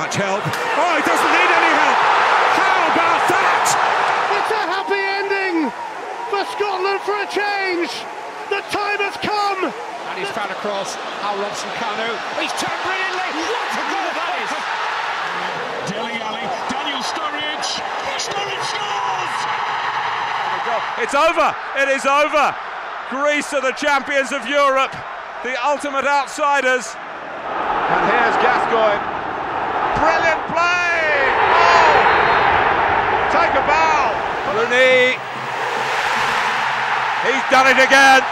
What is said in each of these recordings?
much help. Oh, he doesn't need any help. How about that? It's a happy ending for Scotland for a change. The time has come. And he's found across Hal Robson Kanu. He's turned brilliantly. What a goal that is! Dele Alli, Daniel Sturridge. Sturridge scores! Oh it's over. It is over. Greece are the champions of Europe, the ultimate outsiders. And here's Gascoigne. Brilliant play. Oh! Take a bow. Rooney. He's done it again.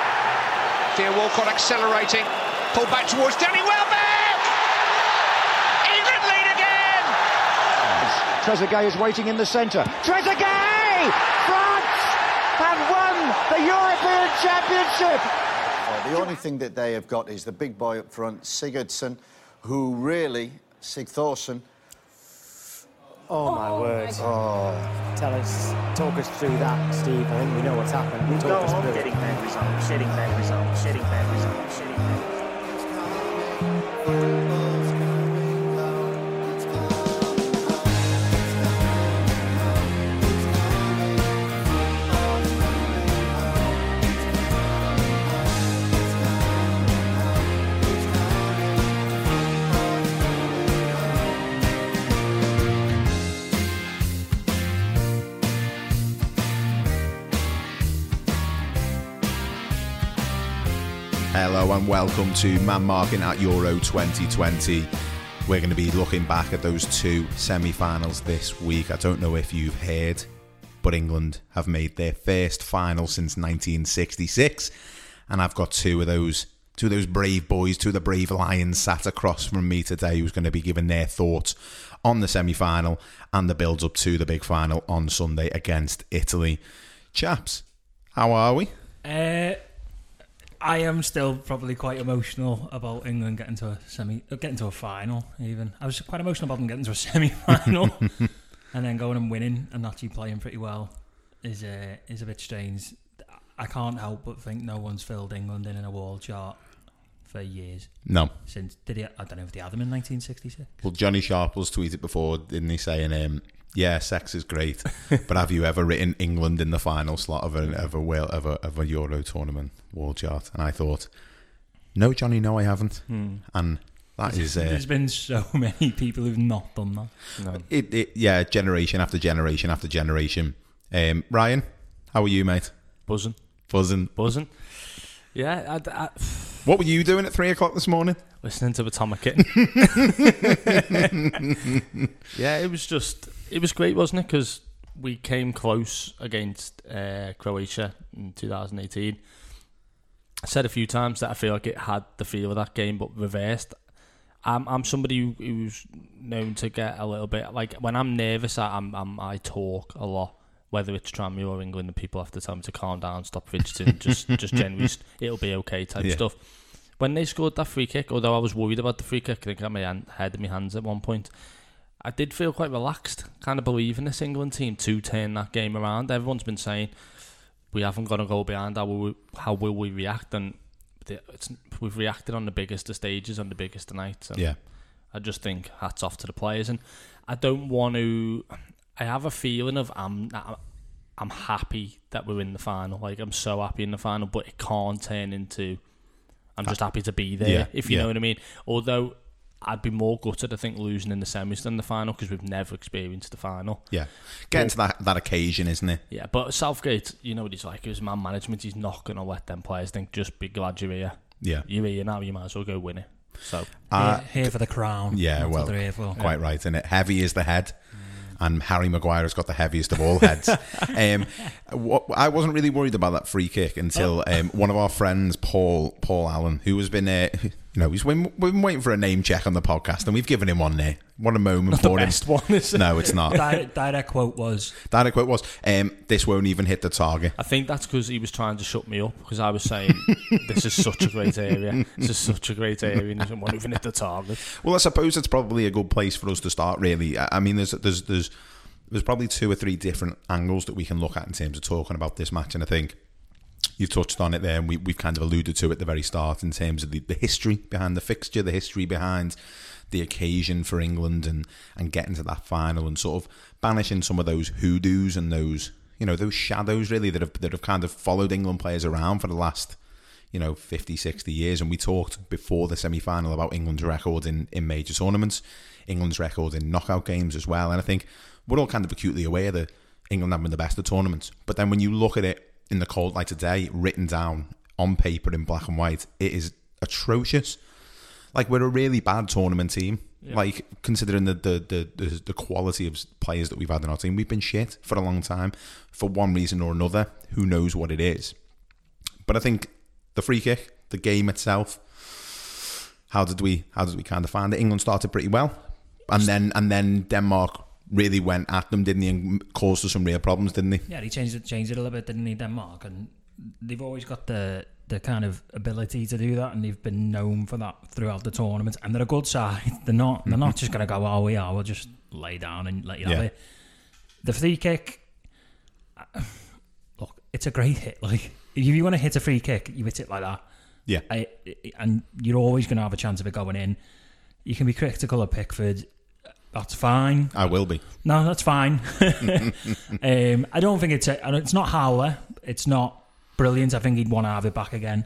Theo Walcott accelerating. Pull back towards Danny Welbeck. England lead again. Trezeguet is waiting in the centre. Trezeguet! France have won the European Championship! Uh, the only thing that they have got is the big boy up front, Sigurdsson, who really, Sigthorsson, Oh my oh, word. oh Tell us, talk us through that, Steve. I think we know what's happened. We'll talk go us on through getting it. that result, setting that result, setting that result, setting that welcome to Man Marking at Euro 2020. We're going to be looking back at those two semi finals this week. I don't know if you've heard, but England have made their first final since 1966. And I've got two of those. Two of those brave boys, two of the brave lions sat across from me today who's going to be giving their thoughts on the semi final and the build up to the big final on Sunday against Italy. Chaps, how are we? Uh, I am still probably quite emotional about England getting to a semi, uh, getting to a final. Even I was quite emotional about them getting to a semi-final, and then going and winning and actually playing pretty well is uh, is a bit strange. I can't help but think no one's filled England in in a world chart for years No. since. Did he? I don't know if they had them in 1966. Well, Johnny Sharples tweeted before, didn't he, saying, um, "Yeah, sex is great, but have you ever written England in the final slot of a of a Wale, of a of a Euro tournament wall chart?" And I thought, "No, Johnny, no, I haven't." And that is, uh, There's been so many people who've not done that. it, it. Yeah, generation after generation after generation. Um, Ryan, how are you, mate? Buzzing, Buzzing. buzzing. Yeah, I, I, What were you doing at three o'clock this morning? listening to Atomic Kitten. yeah, it was just, it was great, wasn't it? Because we came close against uh, Croatia in 2018. I said a few times that I feel like it had the feel of that game, but reversed. I'm I'm somebody who's known to get a little bit like when I'm nervous, I, I'm, I'm I talk a lot. Whether it's Tranmere or England, and people have to tell me to calm down, stop fidgeting, just just generally, it'll be okay type Yeah. stuff. When they scored that free kick, although I was worried about the free kick, I think I had my hand, head in my hands at one point. I did feel quite relaxed, kind of believing this England team to turn that game around. Everyone's been saying we haven't got to go behind. How will we, how will we react? And it's, we've reacted on the biggest of stages, on the biggest of nights. Yeah. I just think hats off to the players, and I don't want to. I have a feeling of I'm I'm happy that we're in the final. Like I'm so happy in the final, but it can't turn into. I'm ah. just happy to be there, Yeah, if you yeah. know what I mean. Although I'd be more gutted, I think, losing in the semis than the final because we've never experienced the final. Yeah, getting to that that occasion, isn't it? Yeah, but Southgate, you know what he's like. His man management, he's not going to let them players think, just be glad you're here. Yeah. You're here now, you might as well go win it. So, Uh, here, here for the crown. Yeah, That's well, what they're here for. quite right, isn't it? Heavy is the head. And Harry Maguire has got the heaviest of all heads. um, what, I wasn't really worried about that free kick until um, one of our friends, Paul Paul Allen, who has been, uh, you know, he's been, we've been waiting for a name check on the podcast, and we've given him one there. What a moment Not the for him! best one, is it? No, it's not. Direct, direct quote was That quote was, um, "This won't even hit the target." I think that's because he was trying to shut me up because I was saying this is such a great area. This is such a great area, and he won't even hit the target. Well, I suppose it's probably a good place for us to start. Really, I I mean, there's there's there's there's probably two or three different angles that we can look at in terms of talking about this match, and I think you've touched on it there, and we, we've kind of alluded to it at the very start in terms of the, the history behind the fixture, the history behind the occasion for England, and and getting to that final, and sort of banishing some of those hoodoos and those you know those shadows really that have that have kind of followed England players around for the last you know 50 60 years. And we talked before the semi-final about England's record in in major tournaments England's record in knockout games as well. And I think we're all kind of acutely aware that England have been the best of tournaments. But then when you look at it in the cold light today written down on paper in black and white it is atrocious like we're a really bad tournament team Yeah. like considering the the, the the the quality of players that we've had in our team we've been shit for a long time for one reason or another who knows what it is but I think the free kick, the game itself. How did we? How did we kind of find it? England started pretty well, and then and then Denmark really went at them, didn't he? And caused us some real problems, didn't he? Yeah, he changed it, changed it a little bit, didn't he, Denmark? And they've always got the the kind of ability to do that, and they've been known for that throughout the tournament. And they're a good side. They're not. They're not just going to go, "Oh, we are." We'll just lay down and let you have Yeah. it. The free kick. Look, it's a great hit. Like if you want to hit a free kick, you hit it like that. Yeah. I, and you're always going to have a chance of it going in. You can be critical of Pickford. That's fine. I will be. No, that's fine. um, I don't think it's a, it's not Howler. It's not brilliant. I think he'd want to have it back again.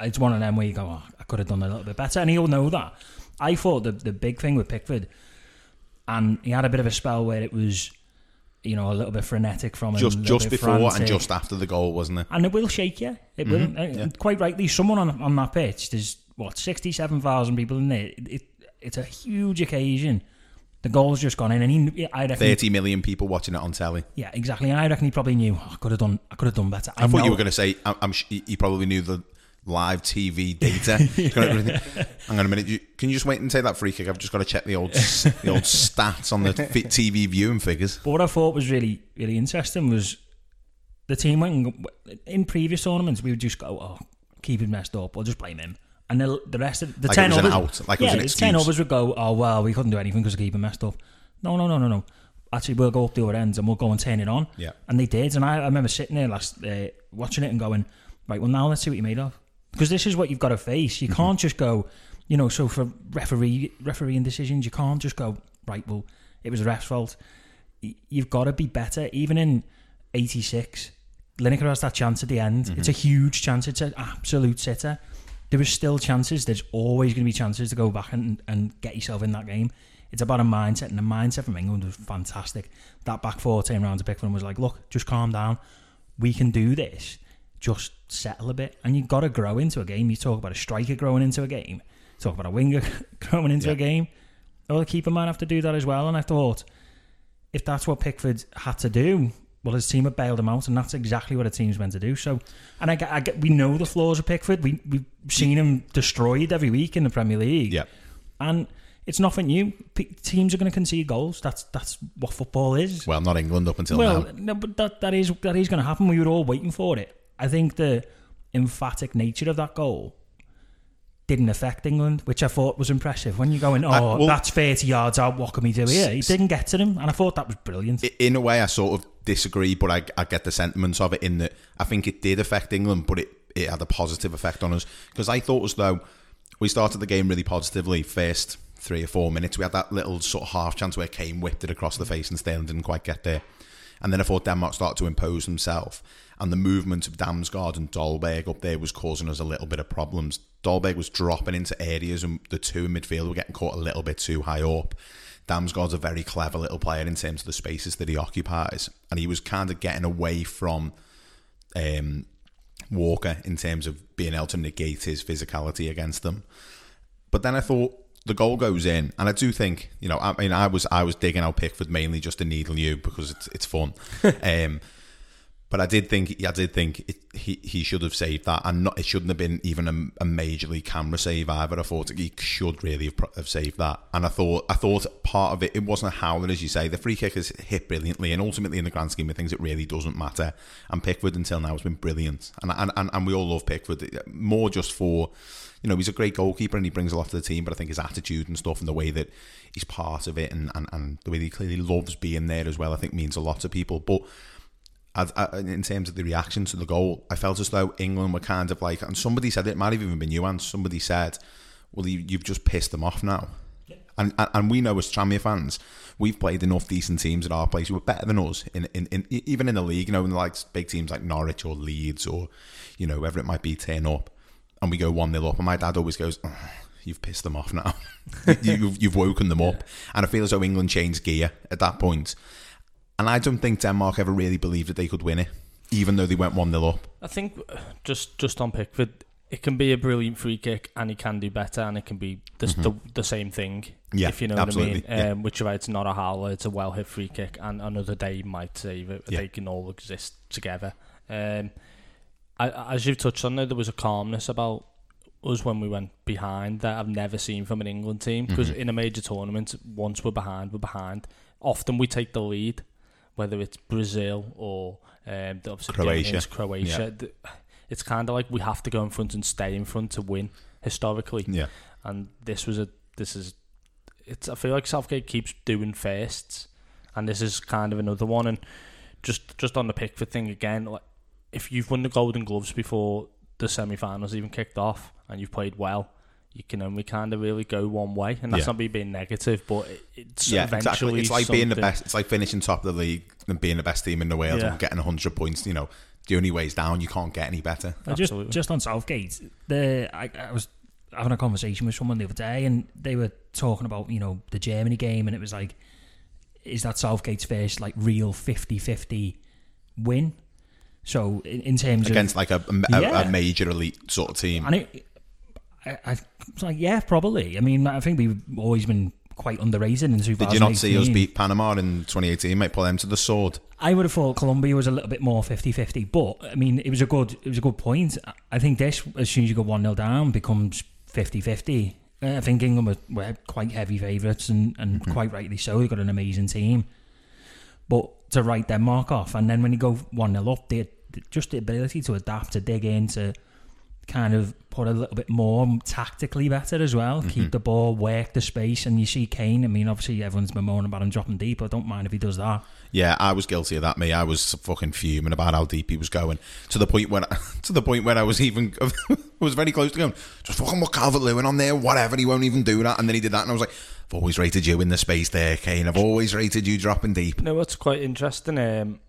It's one of them where you go, oh, I could have done a little bit better, and he'll know that. I thought the the big thing with Pickford, and he had a bit of a spell where it was, you know, a little bit frenetic from him, Just just before and just after the goal, wasn't it? And it will shake you. It will. Mhm, uh, yeah. Quite rightly, someone on on that pitch. There's what sixty seven thousand people in there. It, it, it's a huge occasion. The goal's just gone in, and he. I reckon. Thirty million people watching it on telly. Yeah, exactly. And I reckon he probably knew. "Oh, I could have done. I could have done better. I, thought know- you were going to say. I, I'm. sh- He probably knew the live TV data. Hang on a minute. You, can you just wait and take that free kick? I've just got to check the old the old stats on the TV viewing figures. But what I thought was really, really interesting was the team went and, in previous tournaments. We would just go, "Oh, keep him messed up. We'll just blame him." And the, the rest of the Like it ten was an out, like it yeah, was an the ten others would go, "Oh well, we couldn't do anything because of keeping messed up." No, no, no, no, no. Actually, we'll go up the other ends and we'll go and turn it on. Yeah. And they did, and I, I remember sitting there last uh, watching it and going, "Right, well now let's see what you're made of." Because this is what you've got to face. You can't just go, you know. So for referee refereeing decisions, you can't just go, right. Well, it was the ref's fault. You've got to be better. Even in '86, Lineker has that chance at the end. It's a huge chance. It's an absolute sitter. There is still chances. There's always going to be chances to go back and, and get yourself in that game. It's about a mindset, and the mindset from England was fantastic. That back four turn round to Pickford and was like, look, just calm down. We can do this. Just settle a bit. And you've got to grow into a game. You talk about a striker growing into a game. Talk about a winger growing into Yeah. a game. Well, the keeper might have to do that as well. And I thought, if that's what Pickford had to do, well, his team had bailed him out, and that's exactly what a team's meant to do. So, and I, I get, we know the flaws of Pickford. We we've seen him destroyed every week in the Premier League. Yeah. and it's nothing new. P- teams are going to concede goals. That's that's what football is. Well, not England up until well, now. no, but that that is that is going to happen. We were all waiting for it. I think the emphatic nature of that goal didn't affect England, which I thought was impressive. When you're going, oh, I- well- that's 30 yards out, what can we do here? He didn't get to them, and I thought that was brilliant. In a way, I sort of disagree, but I, I get the sentiments of it in that I think it did affect England, but it, it had a positive effect on us. Because I thought as though we started the game really positively first three or four minutes. We had that little sort of half chance where Kane whipped it across the face and Sterling didn't quite get there. And then I thought Denmark started to impose himself. And the movement of Damsgaard and Dolberg up there was causing us a little bit of problems. Dolberg was dropping into areas and the two in midfield were getting caught a little bit too high up. Damsgaard's a very clever little player in terms of the spaces that he occupies. And he was kind of getting away from um, Walker in terms of being able to negate his physicality against them. But then I thought the goal goes in, and I do think you know. I mean, I was I was digging out Pickford mainly just to needle you because it's it's fun. um, but I did think I did think it, he he should have saved that, and not it shouldn't have been even a, a majorly camera save either. I thought he should really have, have saved that, and I thought I thought part of it it wasn't a howler as you say. The free kick is hit brilliantly, and ultimately in the grand scheme of things, it really doesn't matter. And Pickford until now has been brilliant, and and and, and we all love Pickford more just for you know, he's a great goalkeeper and he brings a lot to the team, but I think his attitude and stuff and the way that he's part of it and, and, and the way that he clearly loves being there as well, I think means a lot to people. But in terms of the reaction to the goal, I felt as though England were kind of like, and somebody said it might have even been you, and somebody said, "Well, you, you've just pissed them off now." And, and and we know as Tranmere fans, we've played enough decent teams at our place who are better than us in, in, in even in the league. You know, in like big teams like Norwich or Leeds or you know whoever it might be, turn up, and we go one 0 up, and my dad always goes. "Oh, You've pissed them off now. you, you've, you've woken them up, and I feel as though England changed gear at that point. And I don't think Denmark ever really believed that they could win it, even though they went 1 0 up. I think just just on Pickford, it can be a brilliant free kick, and he can do better, and it can be the Mhm. the, the same thing. Yeah, if you know absolutely, what I mean. yeah. Um, which is why it's not a howler; it's a well hit free kick, and another day might save it. Yeah. They can all exist together. Um, I, as you've touched on, there, there was a calmness about us when we went behind that I've never seen from an England team. Because Mhm. in a major tournament, once we're behind, we're behind. Often we take the lead, whether it's Brazil or um, the Croatia. Croatia. Yeah. It's kind of like we have to go in front and stay in front to win historically. Yeah. And this was a this is it's I feel like Southgate keeps doing firsts, and this is kind of another one. And just just on the Pickford thing again, like if you've won the Golden Gloves before the semi-finals even kicked off, and you've played well, you can only kind of really go one way, and that's Yeah. not me being negative, but it's yeah, eventually exactly. It's like being the best. It's like finishing top of the league and being the best team in the world Yeah. and getting 100 points. You know, the only way is down. You can't get any better. Just just on Southgate, the I, I was having a conversation with someone the other day, and they were talking about you know the Germany game, and it was like, is that Southgate's first like real 50-50 win? So in, in terms against of like a, a, Yeah. a major elite sort of team. and it, I, I was like, yeah, probably. I mean, I think we've always been quite underrated in 2018. Did you not see us beat Panama in 2018? Mate, pull them to the sword. I would have thought Colombia was a little bit more 50-50, but I mean it was a good it was a good point. I think this as soon as you go 1-0 down becomes 50-50. Uh, I think England were, were quite heavy favourites and, and Mm-hmm. quite rightly so. They've got an amazing team. But to write Denmark off and then when you go 1-0 up, they, just the ability to adapt, to dig in, to kind of put a little bit more tactically better as well. Mhm. Keep the ball, work the space, and you see Kane. I mean, obviously everyone's been moaning about him dropping deep. I don't mind if he does that. Yeah, I was guilty of that. Me, I was fucking fuming about how deep he was going to the point when, to the point when I was even, was very close to going. Just fucking put Calvert Lewin on there, whatever. He won't even do that. And then he did that, and I was like, I've always rated you in the space there, Kane. I've always rated you dropping deep. No, what's quite interesting, um,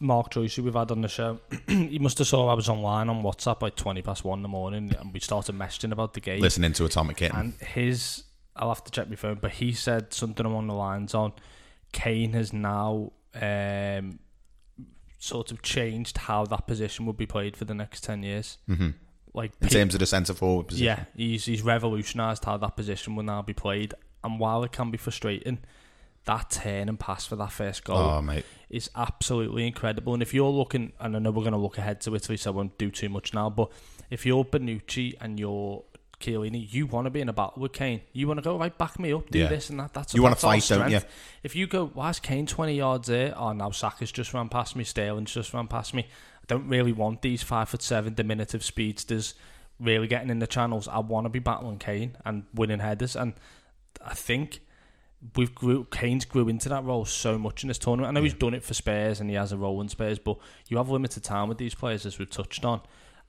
Mark Joyce, who we've had on the show, he must have saw I was online on WhatsApp like 20 past one in the morning and we started messaging about the game. Listening to Atomic Kitten. And his, I'll have to check my phone, but he said something along the lines on Kane has now um, sort of changed how that position will be played for the next 10 years. Mhm. Like In pe- terms of the centre forward position. Yeah, he's he's revolutionised how that position will now be played. And while it can be frustrating, that turn and pass for that first goal Oh, mate. is absolutely incredible. And if you're looking, and I know we're going to look ahead to Italy, so I won't do too much now, but if you're Bonucci and you're Chiellini, you want to be in a battle with Kane. You want to go, right, back me up, do Yeah. this and that. That's You wanna fight, don't you? If you go, why is Kane 20 yards there? Oh, now Saka's just ran past me, Sterling's just ran past me. I don't really want these five foot seven diminutive speedsters really getting in the channels. I want to be battling Kane and winning headers. And I think we've grew Kane's grew into that role so much in this tournament. I know he's done it for Spurs and he has a role in Spurs, but you have limited time with these players as we've touched on.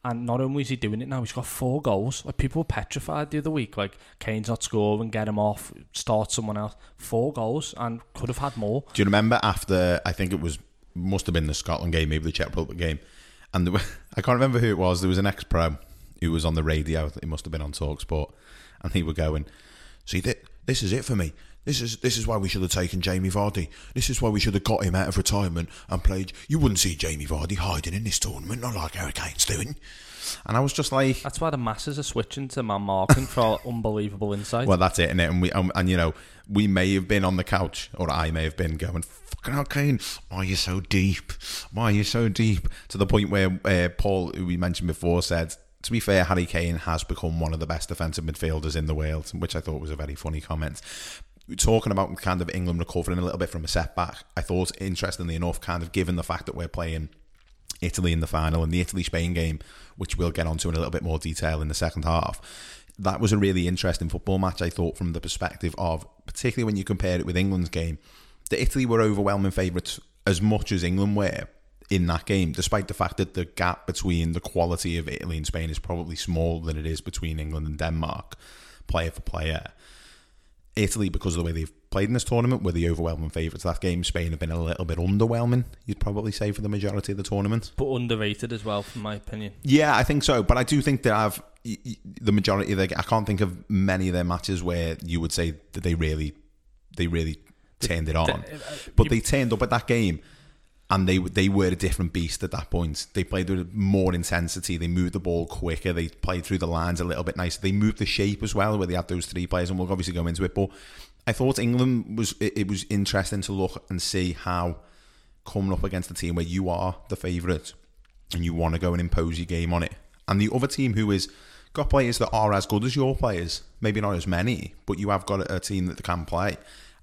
And not only is he doing it now, he's got four goals. Like people were petrified the other week, like Kane's not scoring, get him off, start someone else. Four goals and could have had more. Do you remember after I think it was must have been the Scotland game, maybe the Czech Republic game, and were, I can't remember who it was. There was an ex-pro who was on the radio. It must have been on Talksport, and he were going, "See, th- this is it for me. This is this is why we should have taken Jamie Vardy. This is why we should have got him out of retirement and played. You wouldn't see Jamie Vardy hiding in this tournament, not like Harry Kane's doing." And I was just like, That's why the masses are switching to man marking for unbelievable insight. Well, that's it, isn't it. And we um, and you know we may have been on the couch, or I may have been going, "Fucking hell, Kane, why are you so deep? Why are you so deep?" To the point where uh, Paul, who we mentioned before, said, "To be fair, Harry Kane has become one of the best defensive midfielders in the world," which I thought was a very funny comment. Talking about kind of England recovering a little bit from a setback, I thought, interestingly enough, kind of given the fact that we're playing Italy in the final and the Italy Spain game, which we'll get onto in a little bit more detail in the second half. That was a really interesting football match, I thought, from the perspective of, particularly when you compare it with England's game, that Italy were overwhelming favourites as much as England were. in that game, despite the fact that the gap between the quality of Italy and Spain is probably smaller than it is between England and Denmark, player for player. Italy, because of the way they've played in this tournament, were the overwhelming favourites of that game. Spain have been a little bit underwhelming, you'd probably say, for the majority of the tournament. But underrated as well, from my opinion. Yeah, I think so. But I do think they have the majority of their. I can't think of many of their matches where you would say that they really, they really turned it on. uh, but they turned up at that game, and they they were a different beast at that point. They played with more intensity. They moved the ball quicker. They played through the lines a little bit nicer. They moved the shape as well, where they had those three players, and we'll obviously go into it. But I thought England was it, it was interesting to look and see how coming up against a team where you are the favourite and you want to go and impose your game on it, and the other team who is got players that are as good as your players, maybe not as many, but you have got a, a team that can play,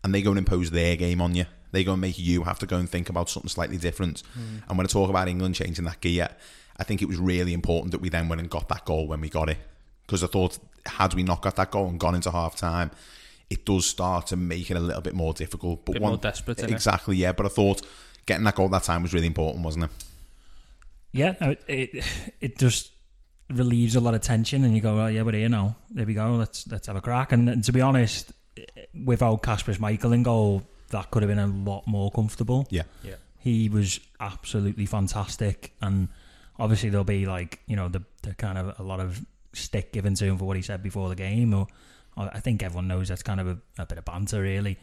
and they go and impose their game on you. They go and make you have to go and think about something slightly different. Mm. And when I talk about England changing that gear, I think it was really important that we then went and got that goal when we got it. Because I thought, had we not got that goal and gone into half time, it does start to make it a little bit more difficult. But Bit more desperate. Exactly, yeah. But I thought getting that goal that time was really important, wasn't it? Yeah, no, it it just relieves a lot of tension, and you go, "Oh yeah, we're here now. There we go. Let's let's have a crack." And, and to be honest, without Casper Schmeichel in goal, that could have been a lot more comfortable. Yeah. Yeah. he was absolutely fantastic, and obviously there'll be like you know the the kind of a lot of stick given to him for what he said before the game, or, or I think everyone knows that's kind of a, a bit of banter, really.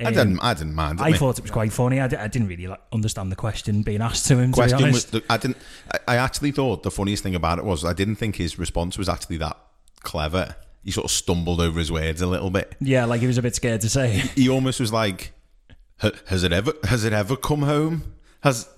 I didn't- um, I didn't mind it, I mate. thought it was quite funny. I, didn't really like, understand the question being asked to him. To question be was honest. the, I didn't I, I actually thought the funniest thing about it was I didn't think his response was actually that clever. He sort of stumbled over his words a little bit. Yeah, like he was a bit scared to say. He almost was like, "Has it ever has it ever come home? Has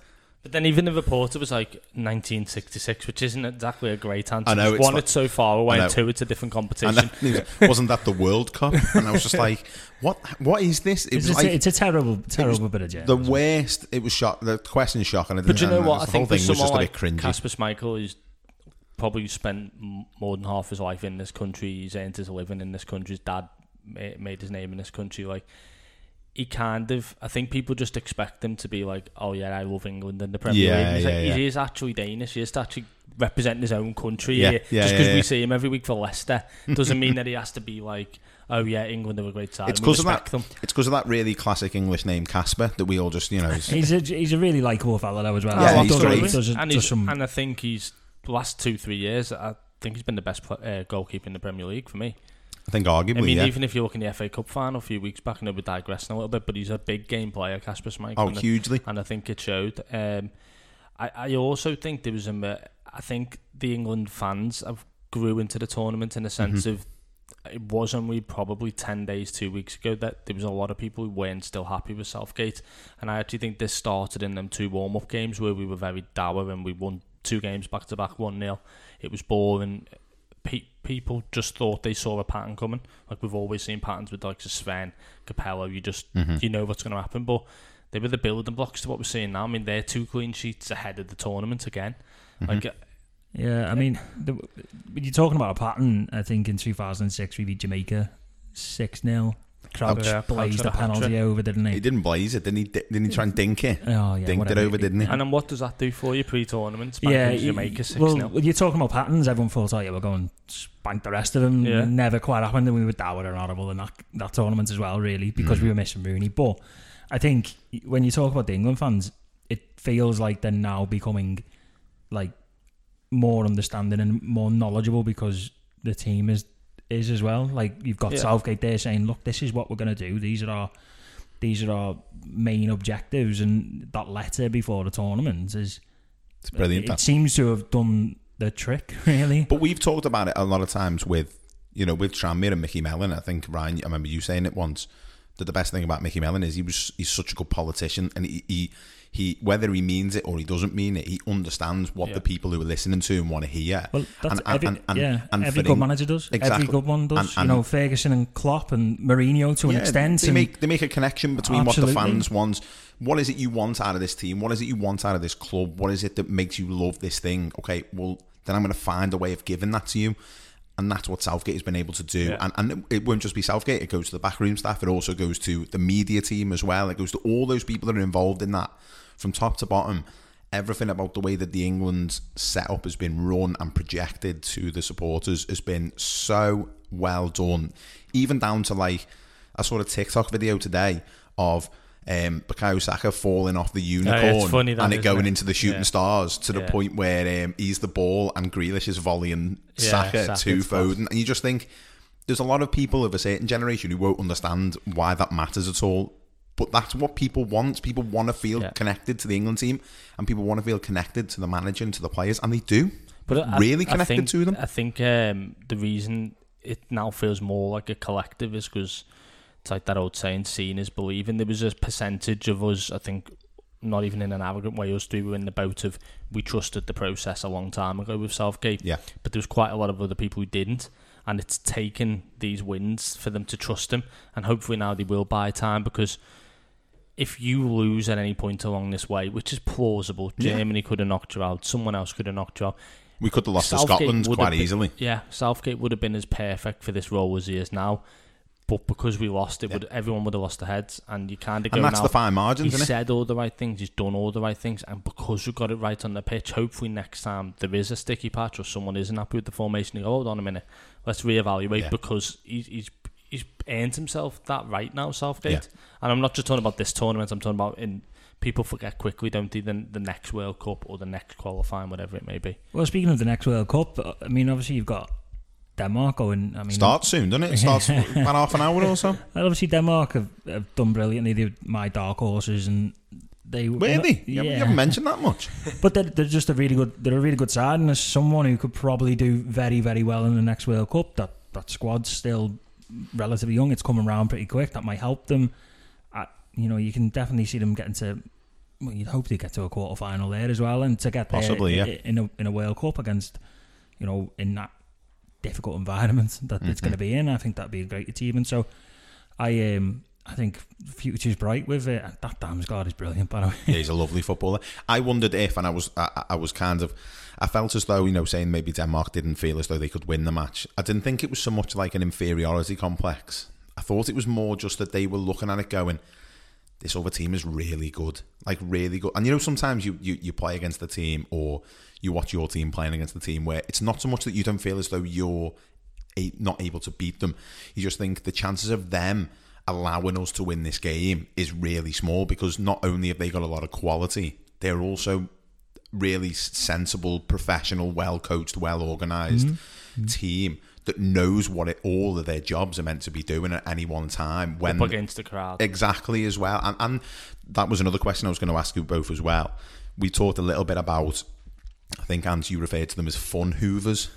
But then even the reporter was like 1966, which isn't exactly a great answer. I know, It's it's one, like- it's so far away, and two, it's a different competition. that- was- wasn't that the World Cup? And I was just like, what What is this? It It's was a- like it's a terrible- it was terrible bit of The worst. It was shock. The question shock, and I But didn't- you know what? I The whole think thing for was just a someone bit like cringy. Casper Schmeichel, who's probably spent m- more than half his life in this country. He's earned his living in this country. His dad ma- made his name in this country. Like he kind of, I think people just expect him to be like, oh yeah, I love England and the Premier Yeah, League. He's yeah, like, yeah. He is actually Danish. He is actually representing his own country. Yeah, here. yeah, just yeah, because we see him every week for Leicester doesn't mean that he has to be like, oh yeah, England are a great side. It's because of that. them. It's because of that really classic English name Casper that we all just you know. He's a he's a really likable fella though as well. Yeah, He he's does- great. he does- and, does he's, some- and I think he's the last two three years. I think he's been the best pl- uh, goalkeeper in the Premier League for me. I think arguably, I mean, yeah. even if you look in the FA Cup final a few weeks back, I know we're digressing a little bit, but he's a big game player, Casper Schmeichel. Oh, and I- hugely. and I think it showed. Um, I, I also think there was a. I think the England fans have grew into the tournament in the sense Mhm. of it wasn't. only probably 10 days, two weeks ago, that there was a lot of people who weren't still happy with Southgate. And I actually think this started in them two warm up games where we were very dour and we won two games back to back 1 0. It was boring. Pe- people just thought they saw a pattern coming. Like we've always seen patterns with like Sven, Capello. You just Mhm. you know what's going to happen. But they were the building blocks to what we're seeing now. I mean, they're two clean sheets ahead of the tournament again. Mhm. Like uh, Yeah, I mean, the, when you're talking about a pattern, I think in 2006 we beat Jamaica 6 0. Crouch Yeah, blazed a had a penalty over, didn't he? He didn't blaze it, didn't he? Didn't he try and dink it? Oh, yeah, Dinked it whatever. over, didn't he? And then what does that do for you pre-tournament? yeah, Spanking you- Jamaica six well, 0 you're talking about patterns, everyone thought, oh yeah, we're going to spank the rest of them. Yeah. Never quite happened, and we were dour and horrible in that, that tournament as well, really, because Mm. we were missing Rooney. But I think when you talk about the England fans, it feels like they're now becoming like more understanding and more knowledgeable because the team is is as well. Like you've got Yeah. Southgate there saying, "Look, this is what we're going to do. These are our these are our main objectives." And that letter before the tournament is It's brilliant, It, that. seems to have done the trick, really. But we've talked about it a lot of times with, you know, with Tranmere and Micky Mellon. I think Ryan, I remember you saying it once that the best thing about Micky Mellon is he was he's such a good politician, and he he, he whether he means it or he doesn't mean it, he understands what Yeah. the people who are listening to him want to hear. Well, that's And- and- every, and- and- yeah, and every good Eng- manager does. Exactly. Every good one does. And- you know, Ferguson and Klopp and Mourinho to an extent. They make they make a connection between Absolutely. what the fans want. What is it you want out of this team? What is it you want out of this club? What is it that makes you love this thing? Okay, well then I'm going to find a way of giving that to you. And that's what Southgate has been able to do. Yeah. And, and it won't just be Southgate, it goes to the backroom staff, it also goes to the media team as well. It goes to all those people that are involved in that from top to bottom. everything about the way that the England setup has been run and projected to the supporters has been so well done. Even down to like I saw a TikTok video today of um, Bukayo Saka falling off the unicorn funny that, and it going it? into the shooting Yeah. stars to the Yeah. point where um, he's the ball and Grealish is volleying Yeah, Saka Saka to. Foden, and you just think there's a lot of people of a certain generation who won't understand why that matters at all. But that's what people want. People want to feel Yeah. connected to the England team, and people want to feel connected to the manager and to the players, and they do. But I- really connected think- to them. I think um, the reason it now feels more like a collective is because it's like that old saying, seeing is believing. There was a percentage of us, I think, not even in an arrogant way, us three were in the boat of we trusted the process a long time ago with Southgate. Yeah. But there was quite a lot of other people who didn't. And it's taken these wins for them to trust him. And hopefully now they will buy time because if you lose at any point along this way, which is plausible, Yeah. Germany could have knocked you out, someone else could have knocked you out. We could have lost to Scotland quite been- easily. Yeah, Southgate would have been as perfect for this role as he is now. But because we lost it, would everyone would have lost their heads, and you kind of go And that's now, the fine margins, He's isn't it? said all the right things, he's done all the right things, and because we got it right on the pitch, hopefully next time there is a sticky patch or someone isn't happy with the formation, you go, hold on a minute, let's reevaluate Yeah. because he's, he's he's earned himself that right now, Southgate. Yeah. And I'm not just talking about this tournament, I'm talking about in people forget quickly, don't they, the, the next World Cup or the next qualifying, whatever it may be. Well, speaking of the next World Cup, uh, I mean, obviously you've got Denmark going. I mean, Starts soon, doesn't it? It starts about half an hour or so. Well, obviously Denmark have, have done brilliantly. They're my dark horses, and they Really? You haven't- you haven't mentioned that much. but they're, they're just a really good. They're a really good side, and as someone who could probably do very, very well in the next World Cup, that that squad's still relatively young. It's coming around pretty quick. That might help them. I, you know, you can definitely see them getting to. Well, you'd hope they get to a quarter final there as well, and to get there Possibly, yeah. in a in a World Cup against, you know, in that difficult environment that it's Mhm. going to be in. I think that'd be a great achievement. So, I um I think the future's bright with it. That Damsgaard is brilliant, by the way. Yeah, he's a lovely footballer. I wondered if, and I was, I, I was kind of, I felt as though you know, saying maybe Denmark didn't feel as though they could win the match. I didn't think it was so much like an inferiority complex. I thought it was more just that they were looking at it going, this other team is really good, like really good. And you know, sometimes you you, you play against the team or you watch your team playing against the team where it's not so much that you don't feel as though you're a, not able to beat them. You just think the chances of them allowing us to win this game is really small because not only have they got a lot of quality, they're also really sensible, professional, well coached, well organized Mhm. team that knows what it, all of their jobs are meant to be doing at any one time. When Up against the crowd. exactly as well, and and that was another question I was going to ask you both as well. We talked a little bit about. I think, Ant, you referred to them as fun hoovers.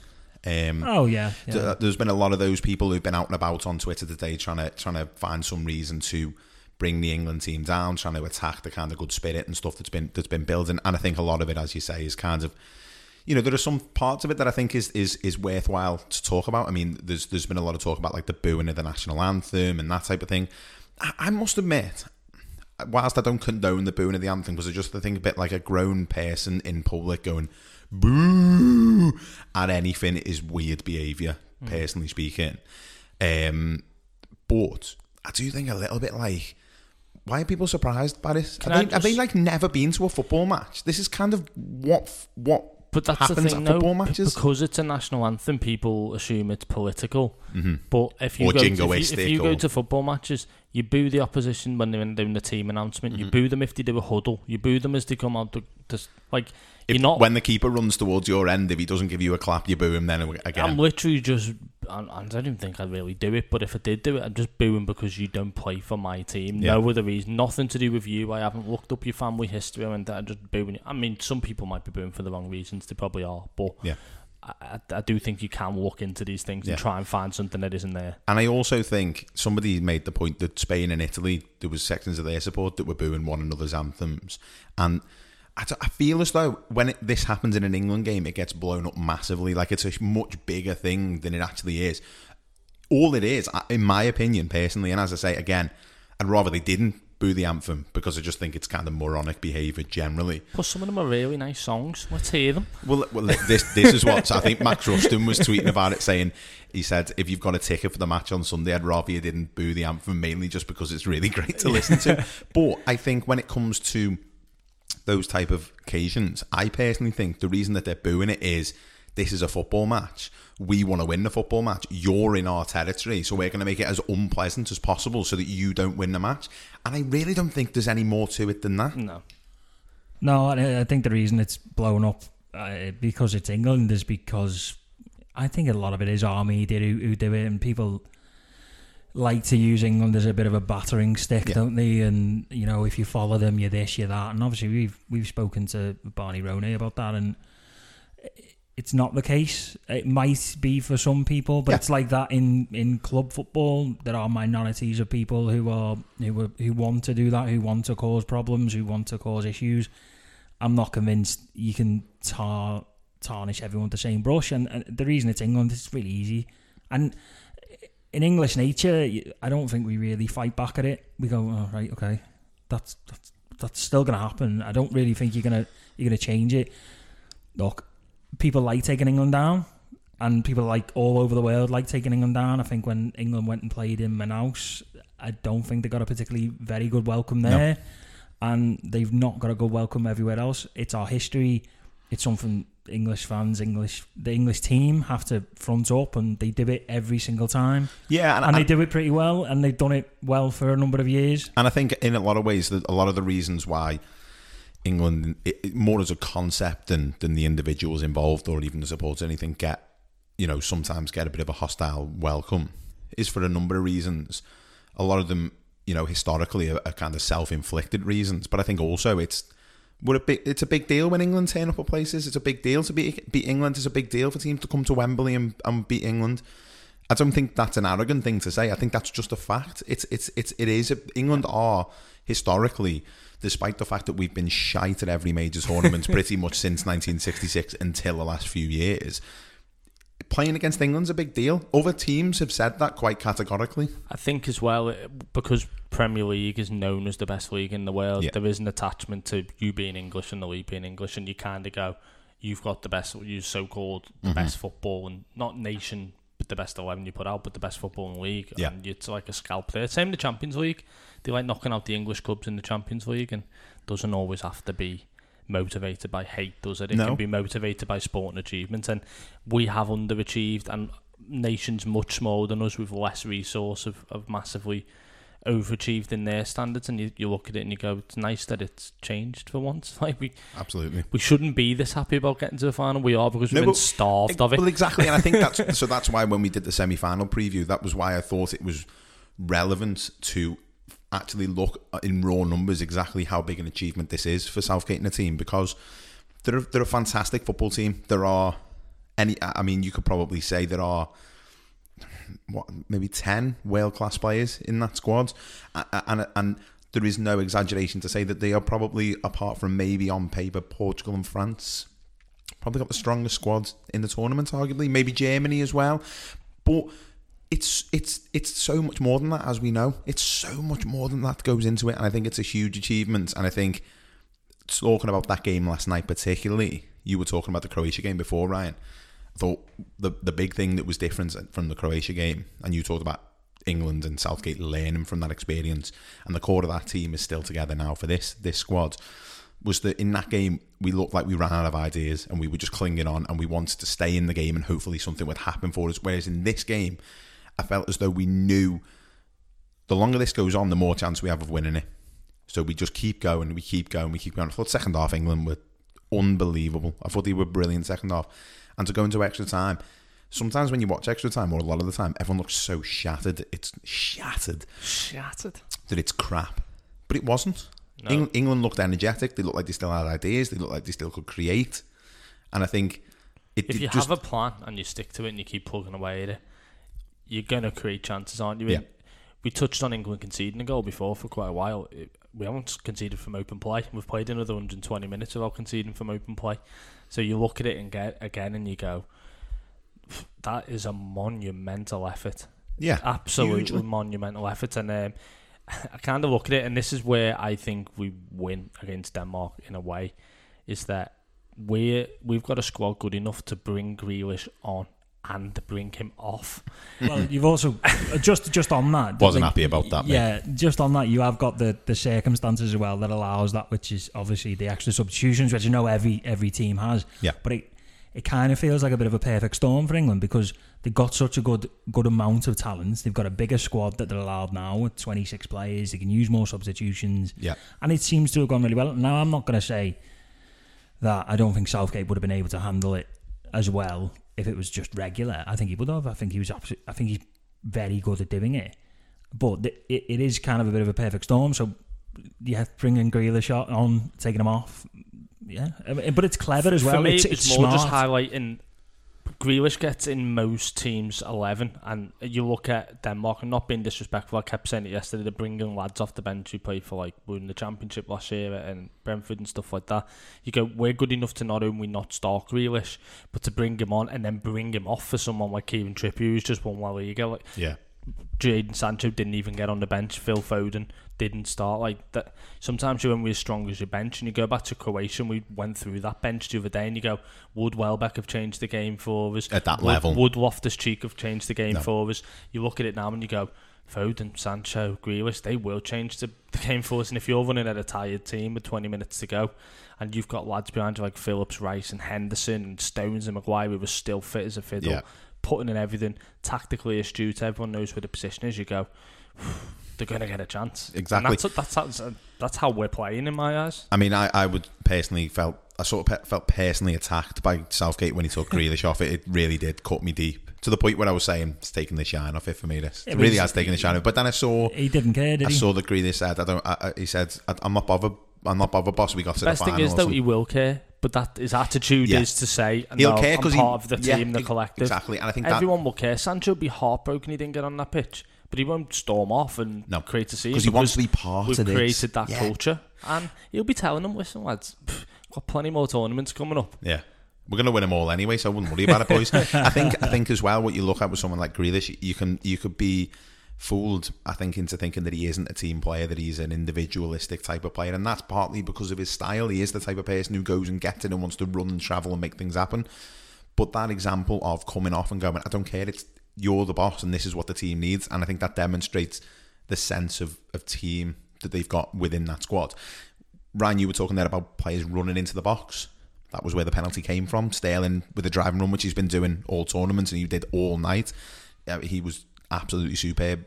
Um, Oh, yeah, yeah. th- There's been a lot of those people who've been out and about on Twitter today trying to trying to find some reason to bring the England team down, trying to attack the kind of good spirit and stuff that's been that's been building. And I think a lot of it, as you say, is kind of you know, there are some parts of it that I think is is is worthwhile to talk about. I mean, there's there's been a lot of talk about like the booing of the national anthem and that type of thing. I, I must admit, whilst I don't condone the booing of the anthem, because I just think a bit like a grown person in public going boo at anything is weird behaviour. Mm. Personally speaking, um, but I do think a little bit like. Why are people surprised by this? Have they, have they like never been to a football match? This is kind of what what But that's happens the thing, at no, football b- matches. because it's a national anthem. People assume it's political. Mhm. But if you Or go to, jingoistic if you, if you go to football matches, you boo the opposition when they're doing the team announcement. You Mhm. boo them if they do a huddle. You boo them as they come out. To, to, like If, you're not. when the keeper runs towards your end, if he doesn't give you a clap, you boo him. Then again, I'm literally just. I, I don't even think I'd really do it, but if I did do it, I'd just boo him because you don't play for my team. Yeah. No other reason. Nothing to do with you. I haven't looked up your family history and I'm just booing you. I mean, some people might be booing for the wrong reasons. They probably are, but Yeah. I, I, I do think you can look into these things Yeah. and try and find something that isn't there. And I also think somebody made the point that Spain and Italy, there was sections of their support that were booing one another's anthems, and I, feel as though when it, this happens in an England game, it gets blown up massively. Like it's a much bigger thing than it actually is. All it is, in my opinion, personally, and as I say again, I'd rather they didn't boo the anthem because I just think it's kind of moronic behaviour generally. Plus, some of them are really nice songs. Let's hear them. Well, well, this this is what I think. Max Rushden was tweeting about it, saying he said, "If you've got a ticket for the match on Sunday, I'd rather you didn't boo the anthem, mainly just because it's really great to listen to." but I think when it comes to those type of occasions, I personally think the reason that they're booing it is this is a football match. We want to win the football match. You're in our territory, so we're going to make it as unpleasant as possible so that you don't win the match. And I really don't think there's any more to it than that. No. No, I I think the reason it's blown up uh, because it's England is because I think a lot of it is our media who, who do it, and people like to use England as a bit of a battering stick, Yeah. don't they? And you know, if you follow them, you're this, you're that. And obviously, we've we've spoken to Barney Ronay about that, and it's not the case. It might be for some people, but Yeah. it's like that in, in club football. There are minorities of people who are who are, who want to do that, who want to cause problems, who want to cause issues. I'm not convinced you can tar tarnish everyone with the same brush. And, and the reason it's England, it's really easy. And in English nature, I don't think we really fight back at it. We go, oh, right, okay, that's that's that's still going to happen. I don't really think you're gonna you're gonna change it. Look, people like taking England down, and people like all over the world like taking England down. I think when England went and played in Manaus, I don't think they got a particularly very good welcome No. there, and they've not got a good welcome everywhere else. It's our history. It's something English fans, English the English team have to front up, and they do it every single time. Yeah, and, and, they do it pretty well, and they've done it well for a number of years. And I think in a lot of ways, that a lot of the reasons why England, it, more as a concept than than the individuals involved or even the supporters, anything, get you know sometimes get a bit of a hostile welcome, is for a number of reasons. A lot of them, you know, historically are, are kind of self-inflicted reasons, but I think also it's. We're a big, it's a big deal when England turn up at places. It's a big deal to beat, beat England. It's a big deal for teams to come to Wembley and, and beat England. I don't think that's an arrogant thing to say. I think that's just a fact. It's it's it's it is. England are historically, despite the fact that we've been shite at every major tournament pretty much since 1966 until the last few years. Playing against England's a big deal. Other teams have said that quite categorically. I think as well because Premier League is known as the best league in the world. Yeah. There is an attachment to you being English and the league being English, and you kind of go, you've got the best, you so-called the Mhm. best football and not nation, but the best eleven you put out, but the best football in the league. Yeah. and it's like a scalp there. Same in the Champions League. They like knocking out the English clubs in the Champions League, and doesn't always have to be motivated by hate, does it? It No. can be motivated by sport and achievement, and we have underachieved, and nations much smaller than us with less resource have, have massively overachieved in their standards. And you, you look at it and you go, it's nice that it's changed for once. Like we Absolutely. we shouldn't be this happy about getting to the final. We are because we've been but- starved of it. Well, exactly, and I think that's so. That's why when we did the semi-final preview, that was why I thought it was relevant to actually look in raw numbers exactly how big an achievement this is for Southgate and the team because they're they're a fantastic football team. There are any, I mean, you could probably say there are what maybe ten world class players in that squad, and and there is no exaggeration to say that they are probably apart from maybe on paper Portugal and France probably got the strongest squad in the tournament, arguably. Maybe Germany as well. But it's it's it's so much more than that, as we know. It's so much more than that goes into it, and I think it's a huge achievement. And I think talking about that game last night, particularly, you were talking about the Croatia game before, Ryan. I thought the the big thing that was different from the Croatia game, and you talked about England and Southgate learning from that experience, and the core of that team is still together now for this this squad. Was that in that game we looked like we ran out of ideas and we were just clinging on and we wanted to stay in the game and hopefully something would happen for us. Whereas in this game, I felt as though we knew the longer this goes on, the more chance we have of winning it. So we just keep going, we keep going, we keep going. I thought second half England were unbelievable. I thought they were brilliant second half. And to go into extra time, sometimes when you watch extra time, or a lot of the time, everyone looks so shattered. It's shattered. Shattered. That it's crap. But it wasn't. No. Eng- England looked energetic. They looked like they still had ideas. They looked like they still could create. And I think it, if it you just have a plan and you stick to it and you keep plugging away at it, you're going to create chances, aren't you? Yeah. We touched on England conceding a goal before for quite a while. It, we haven't conceded from open play. We've played another 120 minutes without conceding from open play. So you look at it and get again and you go, that is a monumental effort. Yeah, absolutely hugely. monumental effort. And um, I kind of look at it, and this is where I think we win against Denmark in a way, is that we we've got a squad good enough to bring Grealish on and bring him off. Well, you've also uh, just just on that. Wasn't happy about that, mate. Yeah, just on that, you have got the the circumstances as well that allows that, which is obviously the extra substitutions, which I know every every team has. Yeah. but it it kind of feels like a bit of a perfect storm for England because they've got such a good good amount of talent. They've got a bigger squad that they're allowed now with 26 players. They can use more substitutions. Yeah. and it seems to have gone really well. Now, I'm not going to say that I don't think Southgate would have been able to handle it as well if it was just regular. I think he would have. I think he was. I think he's very good at doing it. But th- it, it is kind of a bit of a perfect storm. So yeah, bringing Grealish on, taking him off. Yeah, I mean, but it's clever as well. For me, it's, it's, it's more smart. just highlighting. Grealish gets in most teams 11 and you look at Denmark and not being disrespectful I kept saying it yesterday they're bringing lads off the bench who play for like winning the championship last year and Brentford and stuff like that you go we're good enough to not only not start Grealish but to bring him on and then bring him off for someone like Kieran Trippier who's just won La Liga like Yeah. Jadon Sancho didn't even get on the bench. Phil Foden didn't start like that. Sometimes you're only as strong as your bench, and you go back to Croatia. and We went through that bench the other day, and you go, would Welbeck have changed the game for us At that Would- level. Would Loftus Cheek have changed the game No. for us? You look at it now, and you go, Foden, Sancho, Grealish, they will change the, the game for us. And if you're running at a tired team with 20 minutes to go, and you've got lads behind you like Phillips, Rice, and Henderson, and Stones and Maguire, who were still fit as a fiddle Yeah. Putting in everything, tactically astute, everyone knows where the position is, you go, they're going to get a chance. Exactly. And that's, that's, that's, that's how we're playing in my eyes. I mean, I, I would personally felt I sort of pe- felt personally attacked by Southgate when he took Grealish off. It, it really did cut me deep to the point where I was saying it's taking the shine off it for me. This It it really has taken the shine off. But then I saw He didn't care, did I he? saw that Grealish said, "I don't." I, I- he said, "I'm not bothered. I'm not bothered, boss. We got to Best the thing is, though, something." he will care, but that his attitude Yeah. is to say, He'll no, care I'm 'cause he- part of the yeah, team, the collective. exactly, and I think that- everyone will care. Sancho will be heartbroken he didn't get on that pitch, but he won't storm off and No, create a scene because he wants to be part we've of created that Yeah. culture, and he'll be telling them, "Listen, lads, pff, got plenty more tournaments coming up." Yeah. We're going to win them all anyway, so I wouldn't worry about it, boys. I think I think as well what you look at with someone like Grealish, you can you could be fooled, I think, into thinking that he isn't a team player, that he's an individualistic type of player, and that's partly because of his style. He is the type of person who goes and gets it and wants to run and travel and make things happen. But that example of coming off and going, I don't care, it's you're the boss and this is what the team needs, and I think that demonstrates the sense of, of team that they've got within that squad. Ryan, you were talking there about players running into the box. That was where the penalty came from. Sterling with the driving run, which he's been doing all tournaments and he did all night. Yeah, he was absolutely superb.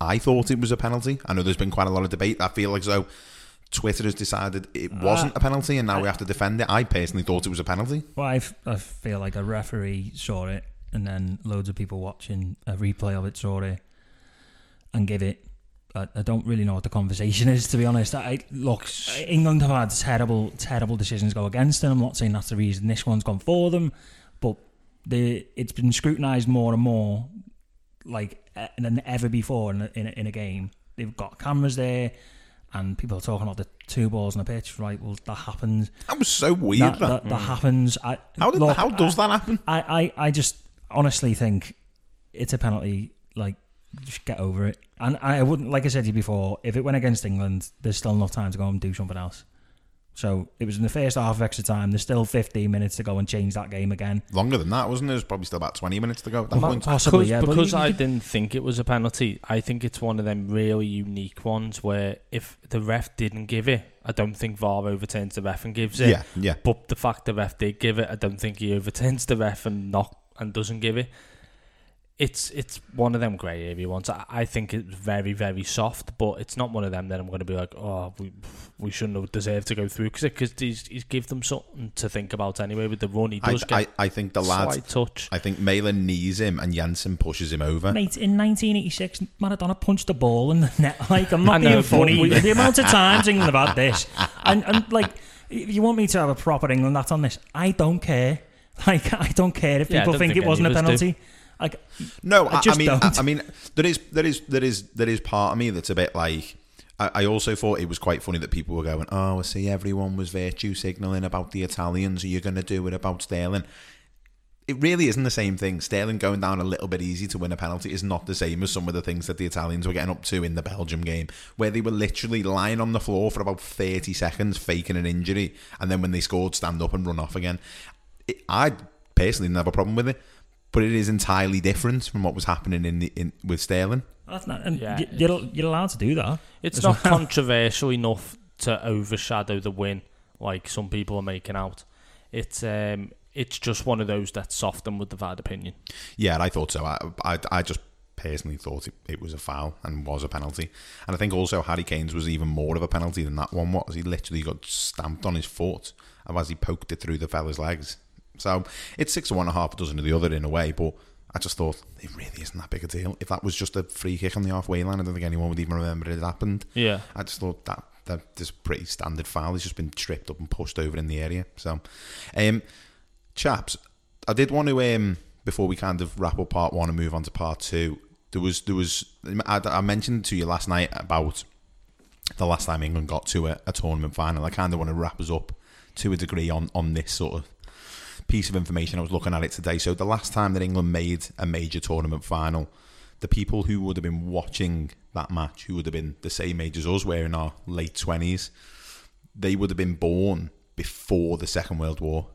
I thought it was a penalty. I know there's been quite a lot of debate. I feel like though Twitter has decided it uh, wasn't a penalty and now we have to defend it. I personally thought it was a penalty. Well, I, f- I feel like a referee saw it, and then loads of people watching a replay of it saw it and give it. I, I don't really know what the conversation is, to be honest. I look, England have had terrible, terrible decisions go against them. I'm not saying that's the reason this one's gone for them, but the it's been scrutinised more and more, like eh, than ever before in a, in a, in a game. They've got cameras there. And people are talking about the two balls on the pitch, right? Well, that happens. That was so weird. That, that. that, that happens. I, How did- how does that happen? I, I, I just honestly think it's a penalty. Like, just get over it. And I wouldn't, like I said to you before, if it went against England, there's still enough time to go and do something else. So it was in the first half of extra time. There's still 15 minutes to go and change that game again. Longer than that, wasn't it? There's probably still about 20 minutes to go at that Well, point. possibly, because, yeah, because you- you I could- didn't think it was a penalty. I think it's one of them really unique ones where if the ref didn't give it, I don't think VAR overturns the ref and gives it. Yeah, yeah. But the fact the ref did give it, I don't think he overturns the ref and not and doesn't give it. It's it's one of them grey area ones. I, I think it's very very soft, but it's not one of them that I'm going to be like, oh, we we shouldn't have deserved to go through because he's he's give them something to think about anyway with the run. He does I, get I think the lad, touch. I think Malin knees him and Jensen pushes him over. Mate, in 1986, Maradona punched the ball in the net. Like, I'm not know, being funny. the amount of times England have had this. And, and, like, if you want me to have a proper England that's on this, I don't care. Like, I don't care if people don't think, think it wasn't a penalty. do. Like, No, I I, I, mean, I. I mean, there is, there is, there is, there is part of me that's a bit like. I, also thought it was quite funny that people were going, "Oh, I see, everyone was virtue signaling about the Italians. Are you going to do it about Sterling?" It really isn't the same thing. Sterling going down a little bit easy to win a penalty is not the same as some of the things that the Italians were getting up to in the Belgium game, where they were literally lying on the floor for about 30 seconds, faking an injury, and then when they scored, stand up and run off again. It, I personally didn't have a problem with it. But it is entirely different from what was happening in the in with Sterling. That's not, and Yeah, y- you're, you're allowed to do that. It's not well. controversial enough to overshadow the win like some people are making out. It's um, it's just one of those that's soft and with divided opinion. Yeah, I thought so. I, I, I just personally thought it, it was a foul and was a penalty. And I think also Harry Kane's was even more of a penalty than that one was. He literally got stamped on his foot as he poked it through the fella's legs. So it's six to one and a half a dozen of the other in a way, but I just thought it really isn't that big a deal. If that was just a free kick on the halfway line, I don't think anyone would even remember it happened. Yeah. I just thought that that is a pretty standard foul. He's just been tripped up and pushed over in the area. So, um, chaps, I did want to um before we kind of wrap up part one and move on to part two. There was there was I, I mentioned to you last night about the last time England got to a, a tournament final. I kind of want to wrap us up to a degree on on this sort of piece of information. I was looking at it today. So the last time that England made a major tournament final, the people who would have been watching that match, who would have been the same age as us, we're in our late twenties, they would have been born before the Second World War.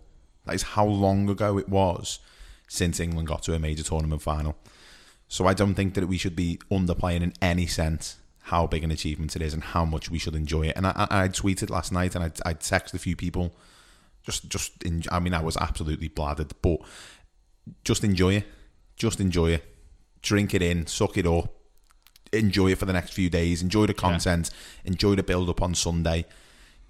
That is how long ago it was since England got to a major tournament final. So I don't think that we should be underplaying in any sense how big an achievement it is and how much we should enjoy it. And I, I, tweeted last night and I, I texted a few people. Just, just. In, I mean, I was absolutely bladdered, but just enjoy it. Just enjoy it. Drink it in, suck it up, enjoy it for the next few days. Enjoy the content. Enjoy the build up on Sunday.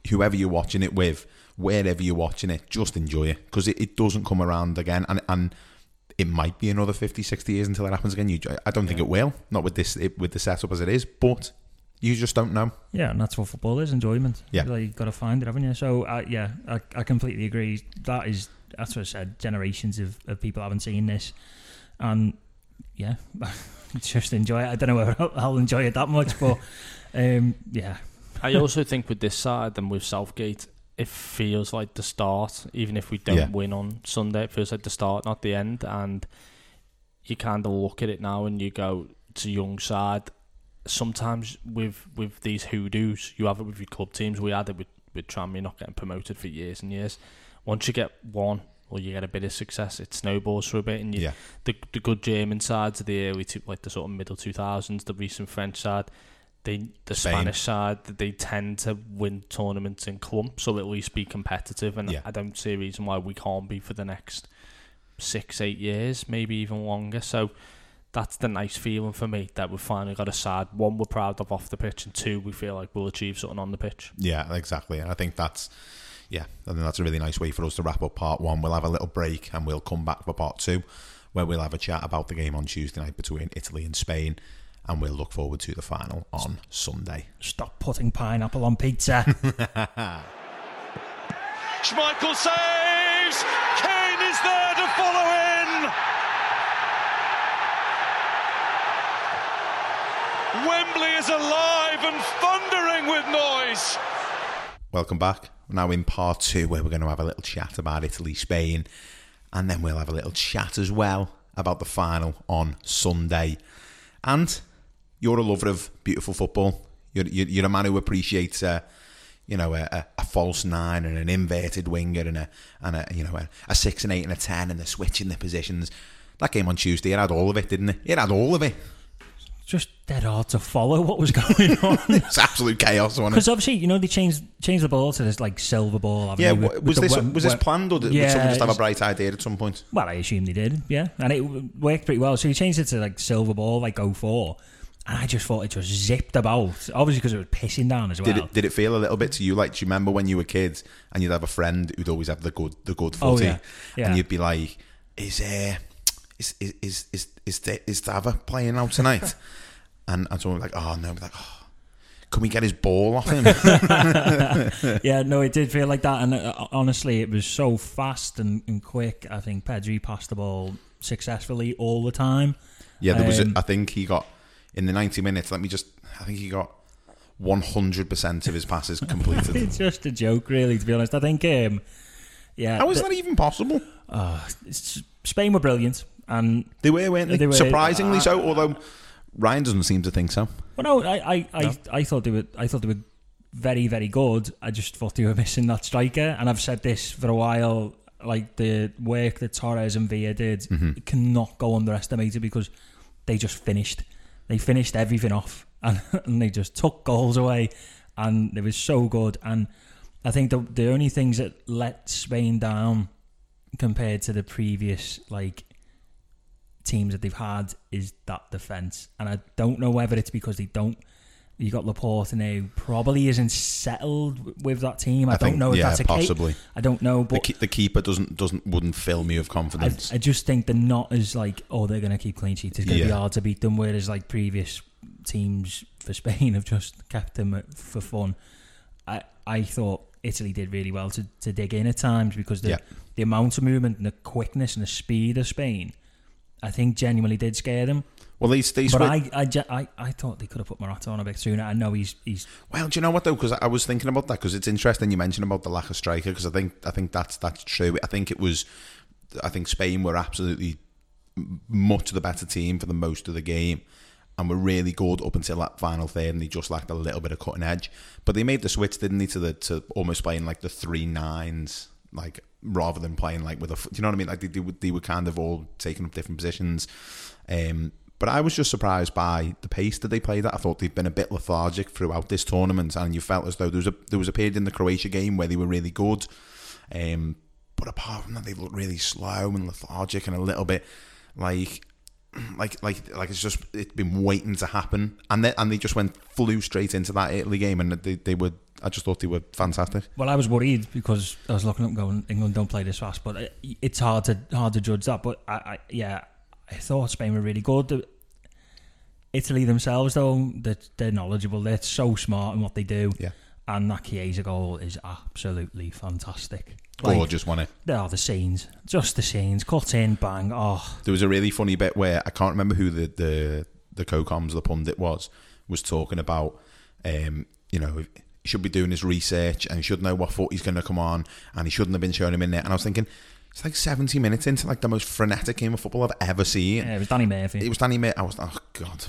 Whoever you're watching it with, wherever you're watching it, just enjoy it because it, it doesn't come around again. And and it might be another 50, 60 years until it happens again. You, I don't think it will. Not with this, it, with the setup as it is, but you just don't know. Yeah, and that's what football is enjoyment. Yeah. Like, you've got to find it, haven't you? So, uh, yeah, I, I completely agree. That is, that's what I said, generations of, of people haven't seen this. And, yeah, just enjoy it. I don't know whether I'll, I'll enjoy it that much, but, um, yeah. I also think with this side and with Southgate, it feels like the start. Even if we don't Yeah. win on Sunday, it feels like the start, not the end. And you kind of look at it now and you go, it's a young side. Sometimes with with these hoodoos, you have it with your club teams. We had it with with Tranmere not getting promoted for years and years. Once you get one or you get a bit of success, it snowballs for a bit. And you, Yeah. the the good German sides of the early, two, like the sort of middle two thousands, the recent French side, they the Spain. Spanish side, they tend to win tournaments in clumps, so at least be competitive. And Yeah. I don't see a reason why we can't be for the next six, eight years, maybe even longer. So that's the nice feeling for me that we've finally got a side. One we're proud of off the pitch, and two we feel like we'll achieve something on the pitch. Yeah, exactly. And I think that's yeah, I think that's a really nice way for us to wrap up part one. We'll have a little break and we'll come back for part two, where we'll have a chat about the game on Tuesday night between Italy and Spain, and we'll look forward to the final on Sunday. Stop putting pineapple on pizza. Schmeichel saves. Kane is there to follow in. Wembley is alive and thundering with noise. Welcome back. Now in part two, where we're going to have a little chat about Italy, Spain, and then we'll have a little chat as well about the final on Sunday. And you're a lover of beautiful football. You're, you're, a man who appreciates, uh, you know, a, a, a false nine and an inverted winger and a, and a you know, a, a six and eight and a ten and the switching the positions. That game on Tuesday, it had all of it, didn't it? It had all of it. Just dead hard to follow what was going on. It's absolute chaos, it? Because obviously, you know, they changed changed the ball to this like silver ball. Yeah, they, with- was with this the was this planned or did Yeah, someone just have a bright idea at some point? Well, I assume they did, yeah, and it worked pretty well. So he changed it to like silver ball, like 04. and I just thought it just zipped about. Obviously, because it was pissing down as well. Did it did it feel a little bit to you like? Do you remember when you were kids and you'd have a friend who'd always have the good the good Oh, footy, yeah. Yeah. and you'd be like, "Is uh, is is is is is, is Dava playing out tonight?" and and someone be like, "Oh no," like, "Oh, can we get his ball off him?" yeah, no, it did feel like that. And uh, honestly, it was so fast and, and quick. I think Pedri passed the ball successfully all the time. yeah, there was. A, Um, I think he got in the ninety minutes. Let me just. I think he got one hundred percent of his passes completed. it's just a joke, really, to be honest. I think, um, yeah. How is the- that even possible? Uh, it's- Spain were brilliant, and They were, weren't they? They were- Surprisingly uh, so. Although Ryan doesn't seem to think so. Well, no, I, I, I, No? I thought they were, I thought they were very, very good. I just thought they were missing that striker, and I've said this for a while. like the work that Torres and Villa did Mhm. cannot go underestimated because they just finished. They finished everything off and, and they just took goals away and it was so good. And I think the the only things that let Spain down compared to the previous like teams that they've had is that defence. And I don't know whether it's because they don't. You got Laporte and who probably isn't settled with that team. I, I don't think- know if yeah, that's a case. I don't know, The, but ke- the keeper doesn't doesn't wouldn't fill me with confidence. I just think they're not as like, oh, they're going to keep clean sheets. It's going to be hard to beat them. Whereas like previous teams for Spain have just kept them uh, for fun. I I thought Italy did really well to, to dig in at times because the Yeah. the amount of movement and the quickness and the speed of Spain, I think genuinely did scare them. Well, they they but swi- I, I, I I thought they could have put Morata on a bit sooner. I know he's he's Well, do you know what though? Because I was thinking about that because it's interesting you mentioned about the lack of striker because I think I think that's that's true. I think it was, I think Spain were absolutely much the better team for the most of the game, and were really good up until that final third, and they just lacked a little bit of cutting edge. But they made the switch, didn't they, to the to almost playing like the three nines, like rather than playing like with a. Do you know what I mean? Like they they, they were kind of all taking up different positions. Um, but I was just surprised by the pace that they played at. I thought they've been a bit lethargic throughout this tournament, and you felt as though there was a there was a period in the Croatia game where they were really good. Um, but apart from that, they looked really slow and lethargic and a little bit like like like like it's just it's been waiting to happen, and they and they just went flew straight into that Italy game, and they they were. I just thought they were fantastic. Well, I was worried because I was looking up going, England don't play this fast, but it, it's hard to hard to judge that. But I, I yeah, I thought Spain were really good. Italy themselves, though, they're, they're knowledgeable. They're so smart in what they do. Yeah. And that Chiesa goal is absolutely fantastic. Gorgeous, wasn't it? Oh, the scenes. Just the scenes. Cut in, bang. Oh, There was a really funny bit where I can't remember who the the the co-coms, the pundit was, was talking about. Um, you know, he should be doing his research and he should know what foot he's going to come on, and he shouldn't have been showing him in there. And I was thinking, it's like seventy minutes into like the most frenetic game of football I've ever seen. yeah, it was Danny Murphy. It was Danny Murphy. I was oh god,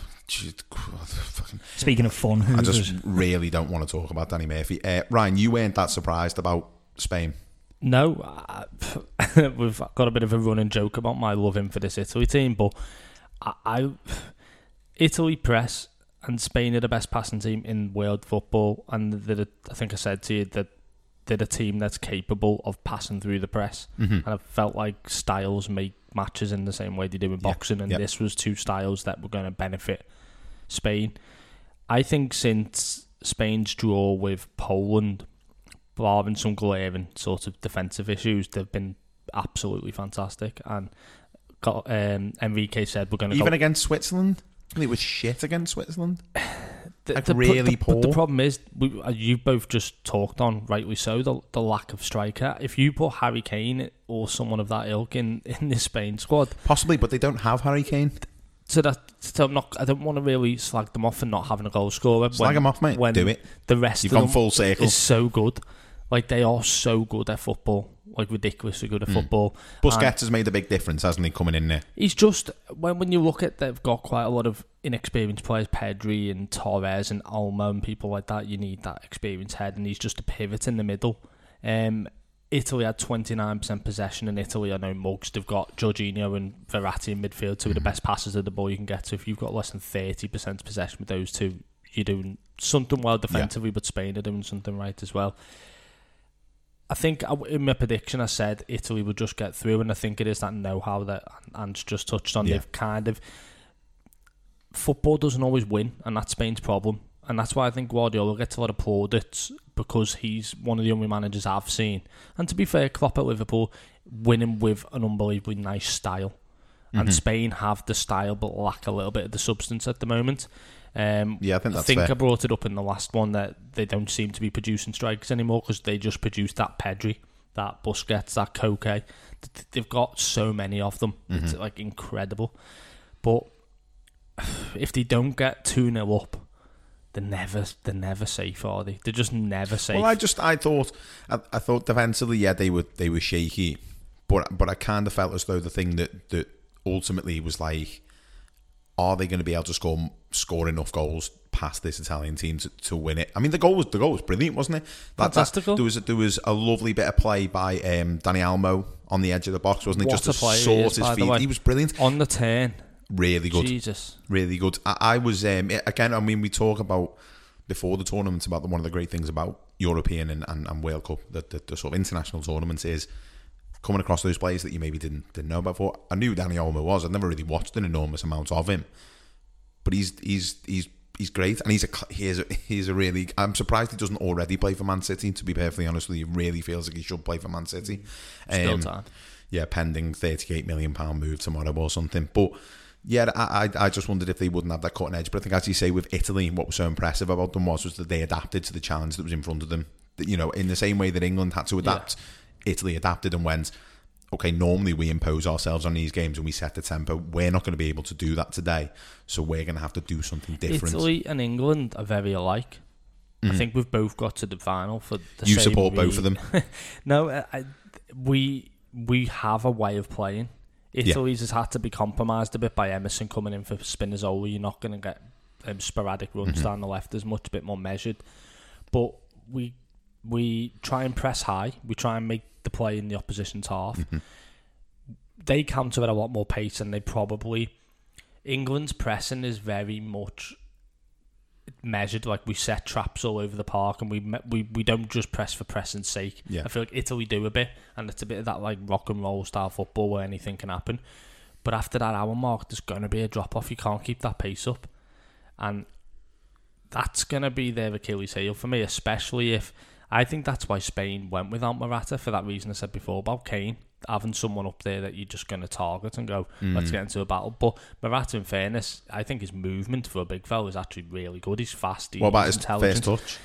God, fucking. Speaking of fun, I just really don't want to talk about Danny Murphy. Uh, Ryan, you weren't that surprised about Spain. No, I, we've got a bit of a running joke about my loving for this Italy team, but I, I Italy press and Spain are the best passing team in world football, and I think I said to you that they're a team that's capable of passing through the press, Mhm. and I felt like styles make matches in the same way they do in Yeah, boxing, and yeah. this was two styles that were going to benefit Spain. I think since Spain's draw with Poland, barring some glaring sort of defensive issues, they've been absolutely fantastic. And got um, Enrique said we're going to Even go. against Switzerland, it was shit against Switzerland. The, like the really the, poor. But the problem is, we, uh, you both just talked on rightly so the, the lack of striker. If you put Harry Kane or someone of that ilk in in this Spain squad, Possibly, but they don't have Harry Kane. so that so I'm not. I don't want to really slag them off for not having a goal scorer. Slag them off, mate. When Do it. The rest You've of gone them full circle. is so good. Like they are so good at football. Like ridiculously good at Mm. football. Busquets And- has made a big difference, hasn't he, coming in there? He's just when when you look at they've got quite a lot of inexperienced players, Pedri and Torres and Olmo and people like that. You need that experienced head, and he's just a pivot in the middle. Um, Italy had twenty nine percent possession, in Italy I know mugs. They've got Jorginho and Verratti in midfield, two of the best passes of the ball you can get to. If you've got less than thirty percent possession with those two, you're doing something well defensively. But Spain are doing something right as well. I think in my prediction I said Italy would just get through, and I think it is that know-how that Ant's just touched on. Yeah. They've kind of football doesn't always win, and that's Spain's problem, and that's why I think Guardiola gets a lot of plaudits because he's one of the only managers I've seen. And to be fair, Klopp at Liverpool winning with an unbelievably nice style, and Mhm. Spain have the style but lack a little bit of the substance at the moment. Um, Yeah, I think that's I think fair. I brought it up in the last one that they don't seem to be producing strikers anymore because they just produce that Pedri, that Busquets, that Koke. They've got so many of them. It's Mhm. like incredible. But if they don't get 2 0 up, they're never they're never safe, are they? They're just never safe. Well, I just I thought I, I thought defensively, yeah, they were they were shaky, but but I kind of felt as though the thing that that ultimately was like are they going to be able to score score enough goals past this Italian team to, to win it? I mean, the goal was the goal was brilliant, wasn't it? That, Fantastical. That, there was a, there was a lovely bit of play by um, Dani Olmo on the edge of the box, wasn't it? What Just a to sort his feet. He was brilliant. On the turn. Really good. Jesus. Really good. I, I was um, again. I mean, we talk about before the tournament about the, one of the great things about European and, and, and World Cup, the, the, the sort of international tournaments is coming across those players that you maybe didn't didn't know about before. I knew Dani Olmo was. I'd never really watched an enormous amount of him, but he's he's he's he's great, and he's a he's a, he's a really. I'm surprised he doesn't already play for Man City. To be perfectly honest with you, he really feels like he should play for Man City. Still um, time. Yeah, pending 38 million pound move tomorrow or something, but. Yeah, I, I just wondered if they wouldn't have that cutting edge. But I think, as you say, with Italy, what was so impressive about them was was that they adapted to the challenge that was in front of them. You know, in the same way that England had to adapt, Italy adapted and went, okay, normally we impose ourselves on these games and we set the tempo. We're not going to be able to do that today, so we're going to have to do something different. Italy and England are very alike. I Mhm. think we've both got to the final for the You support both of them? no, I, we we have a way of playing. Yeah. Italy's has had to be compromised a bit by Emerson coming in for Spinazzola. You're not going to get um, sporadic runs Mhm. down the left as much, a bit more measured. But we we try and press high. We try and make play in the opposition's half. Mhm. They counter at a lot more pace than they probably. England's pressing is very much measured. Like we set traps all over the park, and we we we don't just press for pressing's sake. Yeah. I feel like Italy do a bit, and it's a bit of that like rock and roll style football where anything can happen. But after that hour mark, there's going to be a drop off. You can't keep that pace up, and that's going to be their Achilles heel for me, especially if I think that's why Spain went without Morata for that reason I said before about Kane having someone up there that you're just going to target and go, let's Mm. get into a battle. But Morata, in fairness, I think his movement for a big fella is actually really good. He's fast. What about his first touch?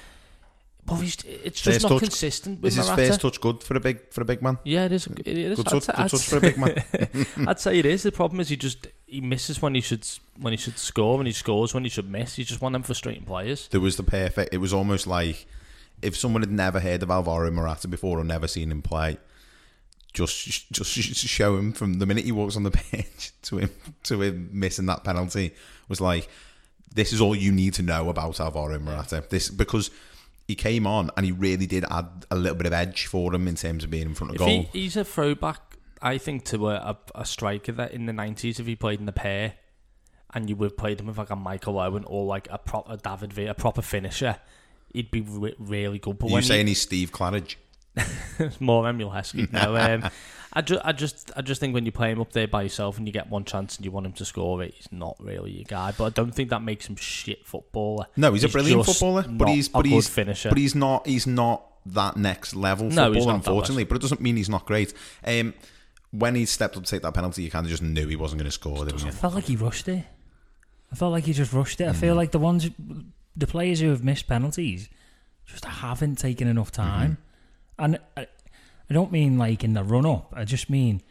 Well, he's, it's just First not touch- consistent with Is his Morata. first touch good for a big for a big man? Yeah, it is. It is. Good I'd touch, say- good I'd touch for a big man. I'd say it is. The problem is he just he misses when he should when he should score, and he scores when he should miss. He's just one of them frustrating players. There was the perfect. It was almost like if someone had never heard of Alvaro Morata before or never seen him play, just just show him from the minute he walks on the pitch to him to him missing that penalty was like this is all you need to know about Alvaro Morata. This because he came on and he really did add a little bit of edge for him in terms of being in front of If goal. he, he's a throwback, I think, to a, a, striker that in the nineties, if he played in the pair, and you would have played him with like a Michael Owen or like a proper David Villa, a proper finisher, he'd be re- really good. But you when saying he, he's Steve Claridge? it's more Emile Heskey. No, um, I just, I just, I just think when you play him up there by yourself and you get one chance and you want him to score it, he's not really your guy. But I don't think that makes him shit footballer. No, he's, a brilliant footballer, but he's a but good he's finisher. But he's not he's not that next level No, footballer, he's not that unfortunately. But it doesn't mean he's not great. Um, when he stepped up to take that penalty, you kind of just knew he wasn't going to score. Didn't you? I felt like he rushed it. I felt like he just rushed it. I Mm. feel like the ones, the players who have missed penalties, just haven't taken enough time. Mm-hmm. And I, I don't mean like in the run up. I just mean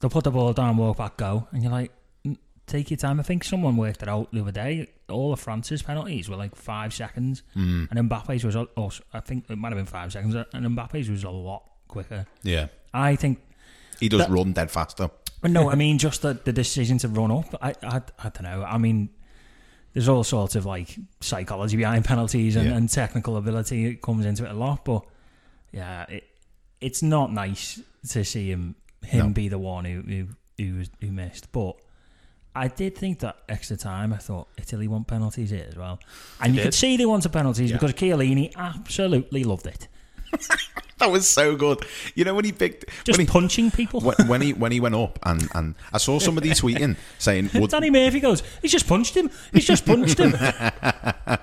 they'll put the ball down, walk back, go, and you're like, "Mm, take your time. I think someone worked it out the other day. All of France's penalties were like five seconds, Mm. and Mbappe's was, oh, I think it might have been five seconds, and Mbappe's was a lot quicker. Yeah. I think He does that- run dead faster. but no, I mean just the, the decision to run up. I, I I don't know. I mean, there's all sorts of like psychology behind penalties and, Yeah. and technical ability it comes into it a lot. But yeah, it it's not nice to see him him No. be the one who who who, was, who missed. But I did think that extra time. I thought Italy want penalties here as well, and you did. could see they wanted penalties Yeah. because Chiellini absolutely loved it. That was so good. You know when he picked Just when he, punching people. when, when he when he went up and, and I saw somebody tweeting saying would Danny Murphy goes, he's just punched him. He's just punched him. I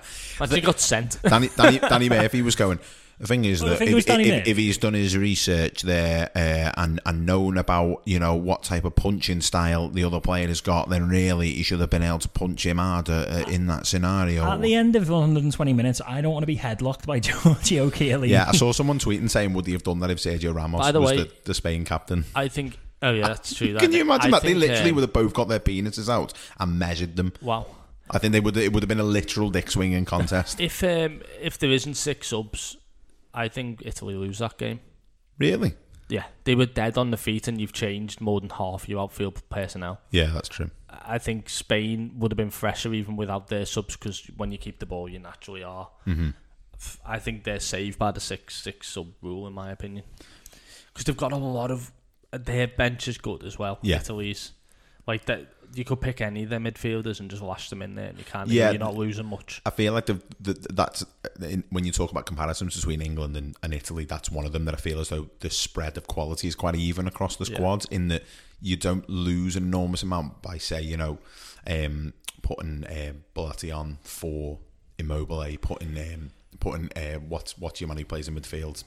think he got sent. Danny, Danny, Danny Murphy was going. The thing is I that think if, if, if he's done his research there uh, and and known about you know what type of punching style the other player has got, then really he should have been able to punch him harder uh, in that scenario. At the end of 120 minutes, I don't want to be headlocked by Giorgio Chiellini. yeah, I saw someone tweeting saying, "Would he have done that if Sergio Ramos By the was way- the, the Spain captain?" I think. Oh yeah, that's true. Can you imagine I that they literally um, would have both got their penises out and measured them? Wow. I think they would. It would have been a literal dick swinging contest. If um, if there isn't six subs, I think Italy lose that game. really? Yeah, they were dead on the feet, and you've changed more than half your outfield personnel. Yeah, that's true. I think Spain would have been fresher even without their subs because when you keep the ball, you naturally are. Mhm. F- I think they're saved by the six six sub rule, in my opinion, because they've got a lot of their bench is good as well. Yeah. Italy's like that. You could pick any of their midfielders and just lash them in there, and you can't. Yeah, you're not losing much. I feel like the, the that's in, when you talk about comparisons between England and, and Italy, that's one of them that I feel as though the spread of quality is quite even across the Yeah. squads. In that you don't lose an enormous amount by say you know um, putting uh, Bellotti on for Immobile, putting um, putting uh, what's what's your man who plays in midfield.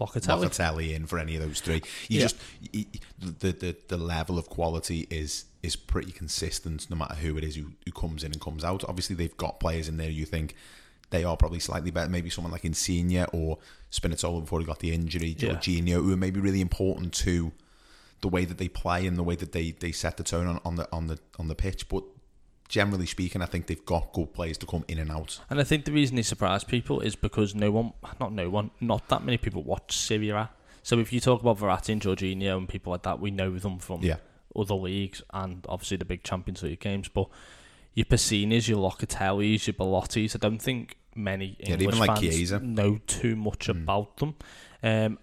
Locatelli. Locatelli in for any of those three. You Yeah. just y- y- the, the the level of quality is is pretty consistent no matter who it is who, who comes in and comes out. Obviously, they've got players in there you think they are probably slightly better. Maybe someone like Insigne or Spinazzola before he got the injury, Yeah. Jorginho, who are maybe really important to the way that they play and the way that they, they set the tone on, on the on the on the pitch. But generally speaking, I think they've got good players to come in and out. And I think the reason they surprise people is because no one, not no one, not that many people watch Serie A. So if you talk about Verratti and Jorginho and people like that, we know them from Yeah. Other leagues and obviously the big Champions League games. But your Pessinas, your Locatellis, your Bellottis, I don't think many Yeah, English even like fans Chiesa. know too much about them. Um,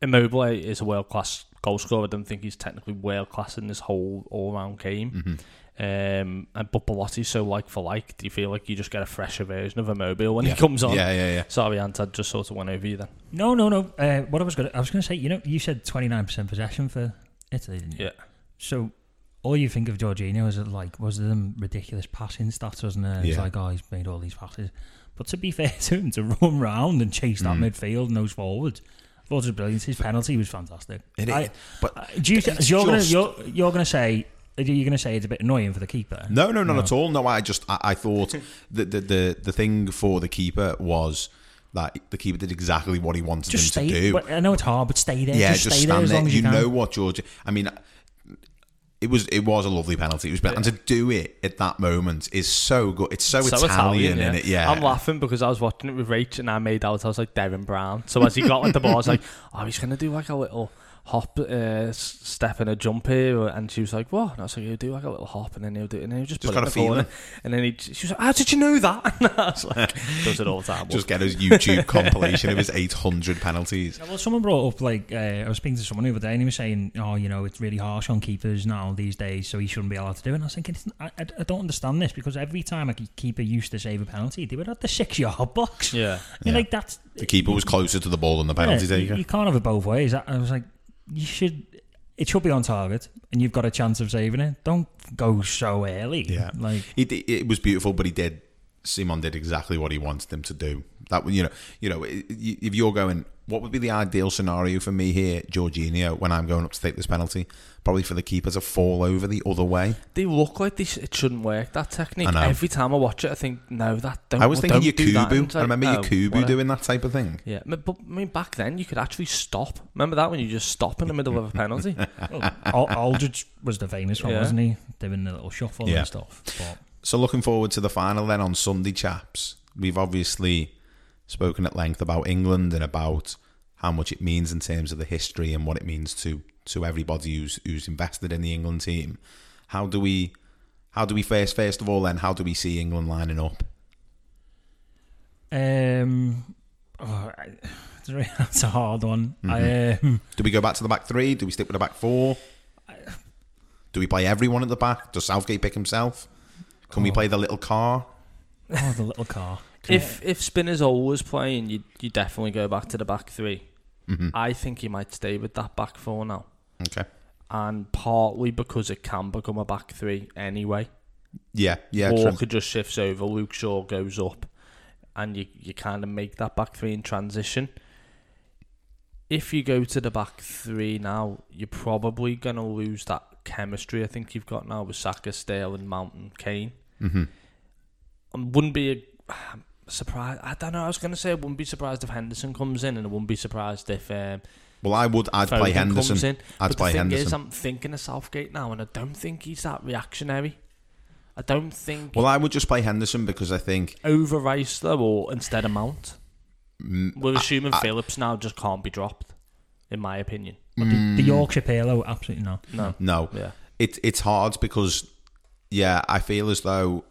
Immobile is a world class goal scorer. I don't think he's technically world class in this whole all round game. Mhm. Um, and but Bellotti's so like for like. Do you feel like you just get a fresher version of Immobile when Yeah. he comes on? Yeah, yeah, yeah. Sorry, Antad, just sort of went over you then. No, no, no. Uh, what I was going to, I was going to say, you know, you said twenty nine percent possession for Italy, didn't you? Yeah. So all you think of Jorginho is like was them ridiculous passing stats, wasn't it? It's Yeah. like oh, he's made all these passes. But to be fair to him, to run round and chase that Mm. midfield and those forwards, I thought it was brilliant. His penalty was fantastic. It I- but uh, do you, you're going to you're, you're to say are you going to say it's a bit annoying for the keeper? No, no, not at all. No, I just I, I thought that the, the the thing for the keeper was that the keeper did exactly what he wanted Just him stay. to do. But I know it's hard, but stay there. yeah, just, just, stay there stand as there. long as you you, know what George. I mean, it was it was a lovely penalty. It was, and to do it at that moment is so good. It's so, so Italian, in it. Yeah, I'm laughing because I was watching it with Rach and I made out I was like Derren Brown. So as he got with the ball, I was like, oh, he's going to do like a little hop, uh, step and a jump here. And she was like, what? And I was like, he'll do like a little hop and then he'll do it. And then he'll just, Just put it in got the a corner. feeling. And then he, she was like, how did you know that? And I was like, does it all the time. just get his YouTube compilation of his 800 penalties. Yeah, Well, someone brought up like uh, I was speaking to someone the other day, and he was saying, "Oh, you know, it's really harsh on keepers now these days, so he shouldn't be allowed to do it." And I was thinking, I, I, I don't understand this because every time a keeper used to save a penalty, they were at the six-yard box. Yeah, You're Yeah. like that's The keeper was closer to the ball than the penalty yeah, you, taker. you can't have it both ways. I, I was like, you should. It should be on target, and you've got a chance of saving it. Don't go so early. Yeah, like d- it was beautiful, but he did. Simon did exactly what he wanted them to do. That you know, you know, if you're going, what would be the ideal scenario for me here, Jorginho, when I'm going up to take this penalty? Probably for the keeper to fall over the other way. They look like they sh- it shouldn't work, that technique. I know. Every time I watch it, I think, no, that don't I was don't thinking do that. And Yakubu. it's I remember oh, Yakubu whatever. doing that type of thing. Yeah, but, but I mean, back then you could actually stop. Remember that when you just stop in the middle of a penalty? well, Al- Aldridge was the famous one, Yeah. wasn't he? Doing the little shuffle Yeah. and stuff. But So looking forward to the final then on Sunday, chaps. We've obviously spoken at length about England and about how much it means in terms of the history and what it means to to everybody who's who's invested in the England team. How do we how do we first first of all then how do we see England lining up? Um, oh, I- it's a that's a hard one. I, Mhm. um, Do we go back to the back three? Do we stick with the back four? Do we play everyone at the back? Does Southgate pick himself? Can we Oh. play the little car? oh, the little car. If if Spinazzola was playing, you you definitely go back to the back 3 Mhm. I think he might stay with that back four now, Okay. and partly because it can become a back three anyway. Yeah, yeah, true. Walker just shifts over, Luke Shaw goes up, and you you kind of make that back three in transition. If you go to the back three now, you're probably gonna lose that chemistry. I think you've got now with Saka, Sterling, Mount, and Kane. hmm I wouldn't be a, surprised. I don't know. I was going to say I wouldn't be surprised if Henderson comes in, and I wouldn't be surprised if. Um, Well, I would. I'd play Henderson. Comes in. I'd but play the thing Henderson. is, I'm thinking of Southgate now, and I don't think he's that reactionary. I don't think Well, I would just play Henderson because I think over Rice though, or instead of Mount. mm, We're assuming I- Phillips now just can't be dropped. in my opinion. But the, the Yorkshire Pirlo, absolutely not. No. No. Yeah. It, it's hard because, yeah, I feel as though.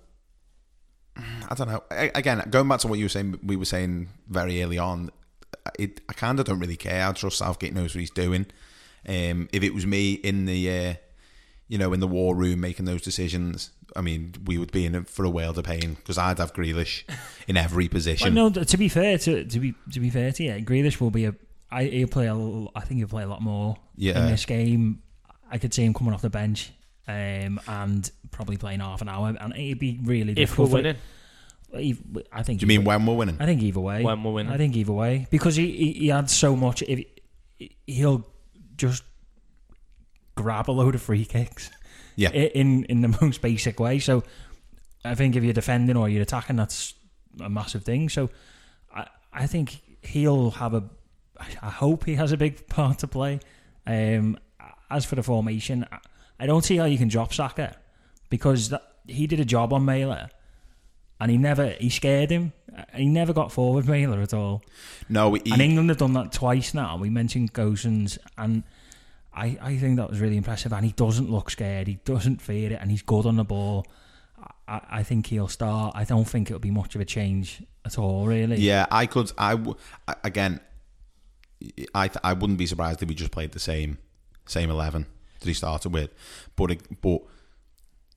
I don't know. A- Again, going back to what you were saying, we were saying very early on. It, I kind of don't really care. I trust Southgate knows what he's doing. Um, if it was me in the, uh, you know, in the war room making those decisions, I mean, we would be in for a world of pain because I'd have Grealish in every Well, position. no, to be fair to to be to be fair to you, Grealish will be a. I, he'll play a. I think he'll play a lot more Yeah. in this game. I could see him coming off the bench, um, and probably playing half an hour, and it'd be really If we're difficult for- winning. I think. Do you mean either- when we're winning? I think either way. When we're winning. I think either way because he he, he had so much. If he'll just grab a load of free kicks. Yeah. i- In in the most basic way. So I think if you're defending or you're attacking, that's a massive thing. So I I think he'll have a. I hope he has a big part to play. Um, as for the formation, I- I don't see how you can drop Saka because that, he did a job on Maehle. And he never, he scared him. He never got forward Maehle at all. No, he, and England have done that twice now. We mentioned Gosens, and I, I think that was really impressive. And he doesn't look scared. He doesn't fear it, and he's good on the ball. I, I think he'll start. I don't think it'll be much of a change at all, really. Yeah, I could. I w- again, I th- I wouldn't be surprised if we just played the same same eleven that he started with, but it, but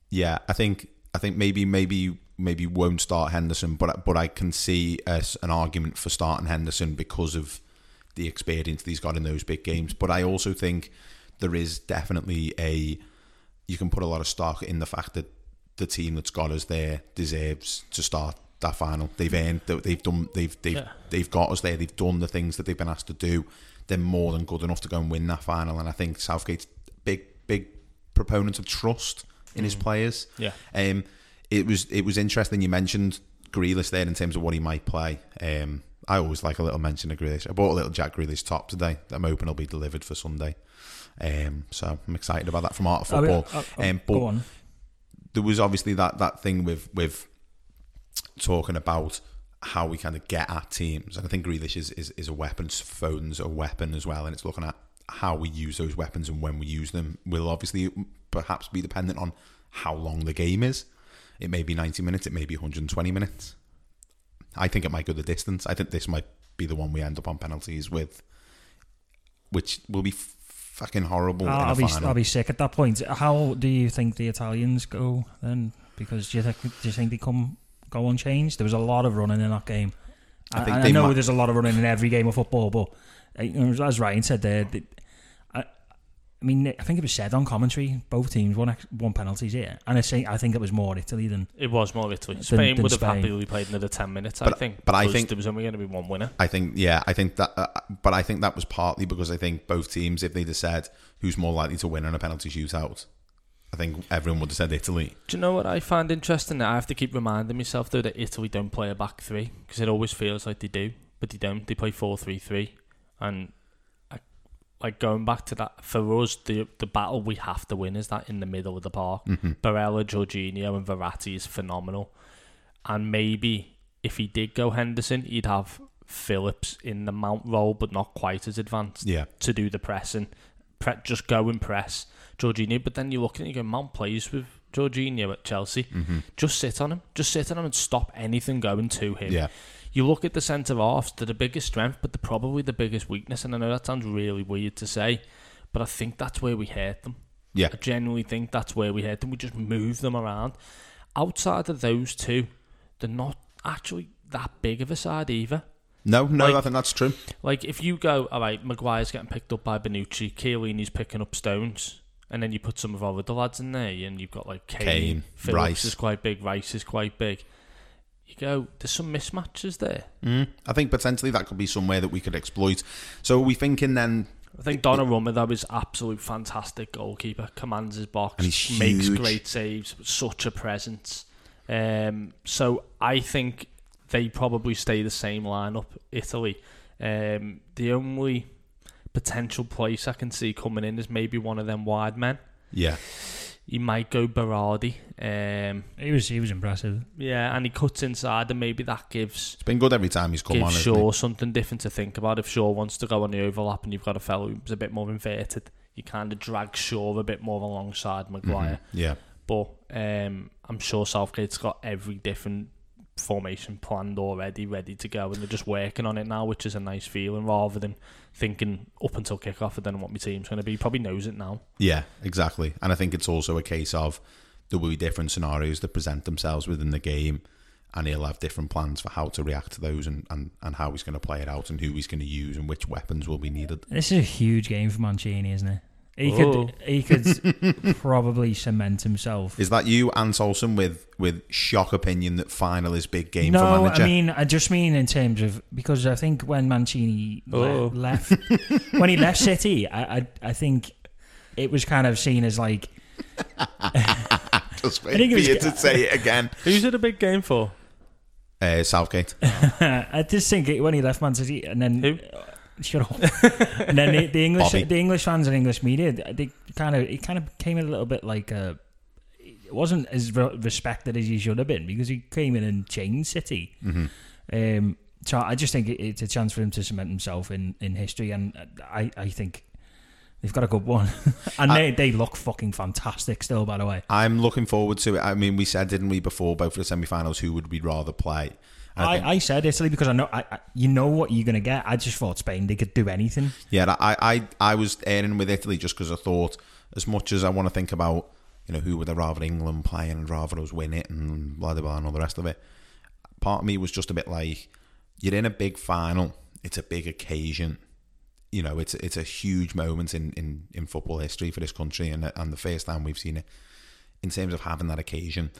yeah, I think I think maybe maybe maybe won't start Henderson, but but I can see as an argument for starting Henderson because of the experience that he's got in those big games. But I also think there is definitely a you can put a lot of stock in the fact that the team that's got us there deserves to start that final. They've earned, they've done, they've they've Yeah. they've got us there. They've done the things that they've been asked to do. They're more than good enough to go and win that final. And I think Southgate's big big proponent of trust in his Mm. players. Yeah. Um, it was it was interesting. You mentioned Grealish there in terms of what he might play. Um, I always like a little mention of Grealish. I bought a little Jack Grealish top today. I'm hoping it'll be delivered for Sunday. Um, so I'm excited about that from Art of Oh. Football. Oh, oh, um, but go on. there was obviously that that thing with with talking about how we kind of get at teams, and I think Grealish is is, is a weapon. Foden's a weapon as well, and it's looking at how we use those weapons and when we use them. Will obviously perhaps be dependent on how long the game is. It may be 90 minutes, it may be 120 minutes. I think it might go the distance. I think this might be the one we end up on penalties with, which will be f- fucking horrible in I'll, be final. I'll be sick at that point. How do you think the Italians go then? Because do you think do you think they come go unchanged? There was a lot of running in that game. I I, think I, know might- there's a lot of running in every game of football, but as Ryan said there, they, I, I mean, I think it was said on commentary both teams won ex- won penalties here, and I say I think it was more Italy than It was more Italy. than- Spain than would have happily played another 10 minutes, I But- think. but I think- there was only going to be one winner. I think, yeah, I think that, uh, but I think that was partly because I think both teams, if they'd have said who's more likely to win in a penalty shootout, I think everyone would have said Italy. Do you know what I find interesting? I have to keep reminding myself though that Italy don't play a back three because it always feels like they do, but they don't. They play four three three, and I, like going back to that for us, the the battle we have to win is that in the middle of the park. Mhm. Barella, Jorginho, and Verratti is phenomenal, and maybe if he did go Henderson, he'd have Phillips in the mount role, but not quite as advanced. Yeah. to do the pressing, pre- just go and press Jorginho. But then you look at it, you go, Mount plays with Jorginho at Chelsea. Mhm. Just sit on him. Just sit on him and stop anything going to him. Yeah. You look at the centre halves, they're the biggest strength, but they're probably the biggest weakness. And I know that sounds really weird to say, but I think that's where we hurt them. Yeah. I genuinely think that's where we hurt them. We just move them around. Outside of those two, they're not actually that big of a side either. No, no, Like- I think that's true. Like if you go, all right, Maguire's getting picked up by Bonucci, Chiellini's picking up Stones, and then you put some of our other lads in there, and you've got like Kane, Kane, Phillips Rice. is quite big, Rice is quite big. You go, there's some mismatches there. Mm. I think potentially that could be somewhere that we could exploit. So are we thinking then? I think Donnarumma, that was absolute fantastic goalkeeper, commands his box, makes great saves, such a presence. Um, so I think they probably stay the same lineup, Italy. Um, the only potential place I can see coming in is maybe one of them wide men. Yeah. He might go Berardi. Um, he was he was impressive. Yeah, and he cuts inside, and maybe that gives. It's been good every time he's come gives on. isn't Shaw something different to think about. If Shaw wants to go on the overlap, and you've got a fellow who's a bit more inverted, you kind of drag Shaw a bit more alongside Maguire. Mhm, yeah. But um, I'm sure Southgate's got every different formation planned already, ready to go, and they're just working on it now, which is a nice feeling rather than thinking up until kickoff, I don't know what my team's going to be. He probably knows it now. Yeah, exactly. And I think it's also a case of there will be different scenarios that present themselves within the game, and he'll have different plans for how to react to those and, and, and how he's going to play it out and who he's going to use and which weapons will be needed. This is a huge game for Mancini, isn't it? He Oh. could he could probably cement himself. Is that you, Ant Olsen, with with shock opinion that final is big game for no, manager? I mean I just mean in terms of because I think when Mancini le- Oh. left when he left City, I, I I think it was kind of seen as like Just I think for it was- you to say it again. Who's it a big game for? Uh, Southgate. I just think it, when he left Man City, and then shut up, and then the, the English Bobby. the English fans and English media, they kind of it kind of came in a little bit like a. It wasn't as re- respected as he should have been because he came in and changed City. Mhm. Um, so I just think it, it's a chance for him to cement himself in, in history, and I, I think they've got a good one, and I- they they look fucking fantastic still. By the way, I'm looking forward to it. I mean, we said, didn't we, before both of the semi-finals, who would we rather play? And I, I, said Italy because I know I, I, you know what you're gonna get. I just thought Spain they could do anything. Yeah, I, I, I was erring with Italy just because I thought, as much as I want to think about, you know, who would I rather England play and rather us win it and blah, blah, blah, and all the rest of it, part of me was just a bit like, you're in a big final, it's a big occasion. You know, it's it's a huge moment in, in, in football history for this country and, and the first time we've seen it. In terms of having that occasion,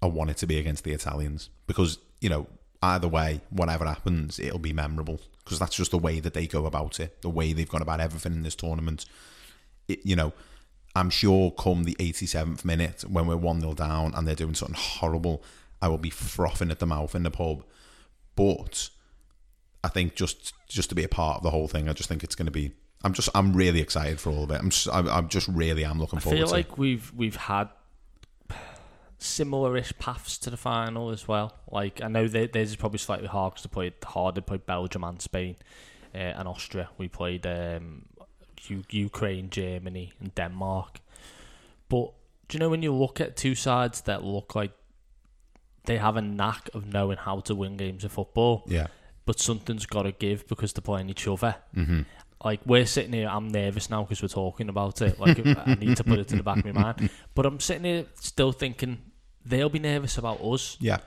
I want it to be against the Italians because you know either way, whatever happens, it'll be memorable because that's just the way that they go about it, the way they've gone about everything in this tournament. It, you know, I'm sure come the 87th minute when we're one 0 down and they're doing something horrible, I will be frothing at the mouth in the pub. But I think just just to be a part of the whole thing, I just think it's going to be. I'm just I'm really excited for all of it. I'm just, I'm, I'm just really am looking I forward I feel like we've we've had similar-ish paths to the final as well. Like I know they, theirs is probably slightly hard because they played hard. They played Belgium and Spain uh, and Austria. We played um, U- Ukraine, Germany, and Denmark. But do you know when you look at two sides that look like they have a knack of knowing how to win games of football? Yeah. But something's got to give because they're playing each other. Mhm. Like we're sitting here, I'm nervous now because we're talking about it. Like I need to put it to the back of my mind. But I'm sitting here still thinking they'll be nervous about us. Yeah.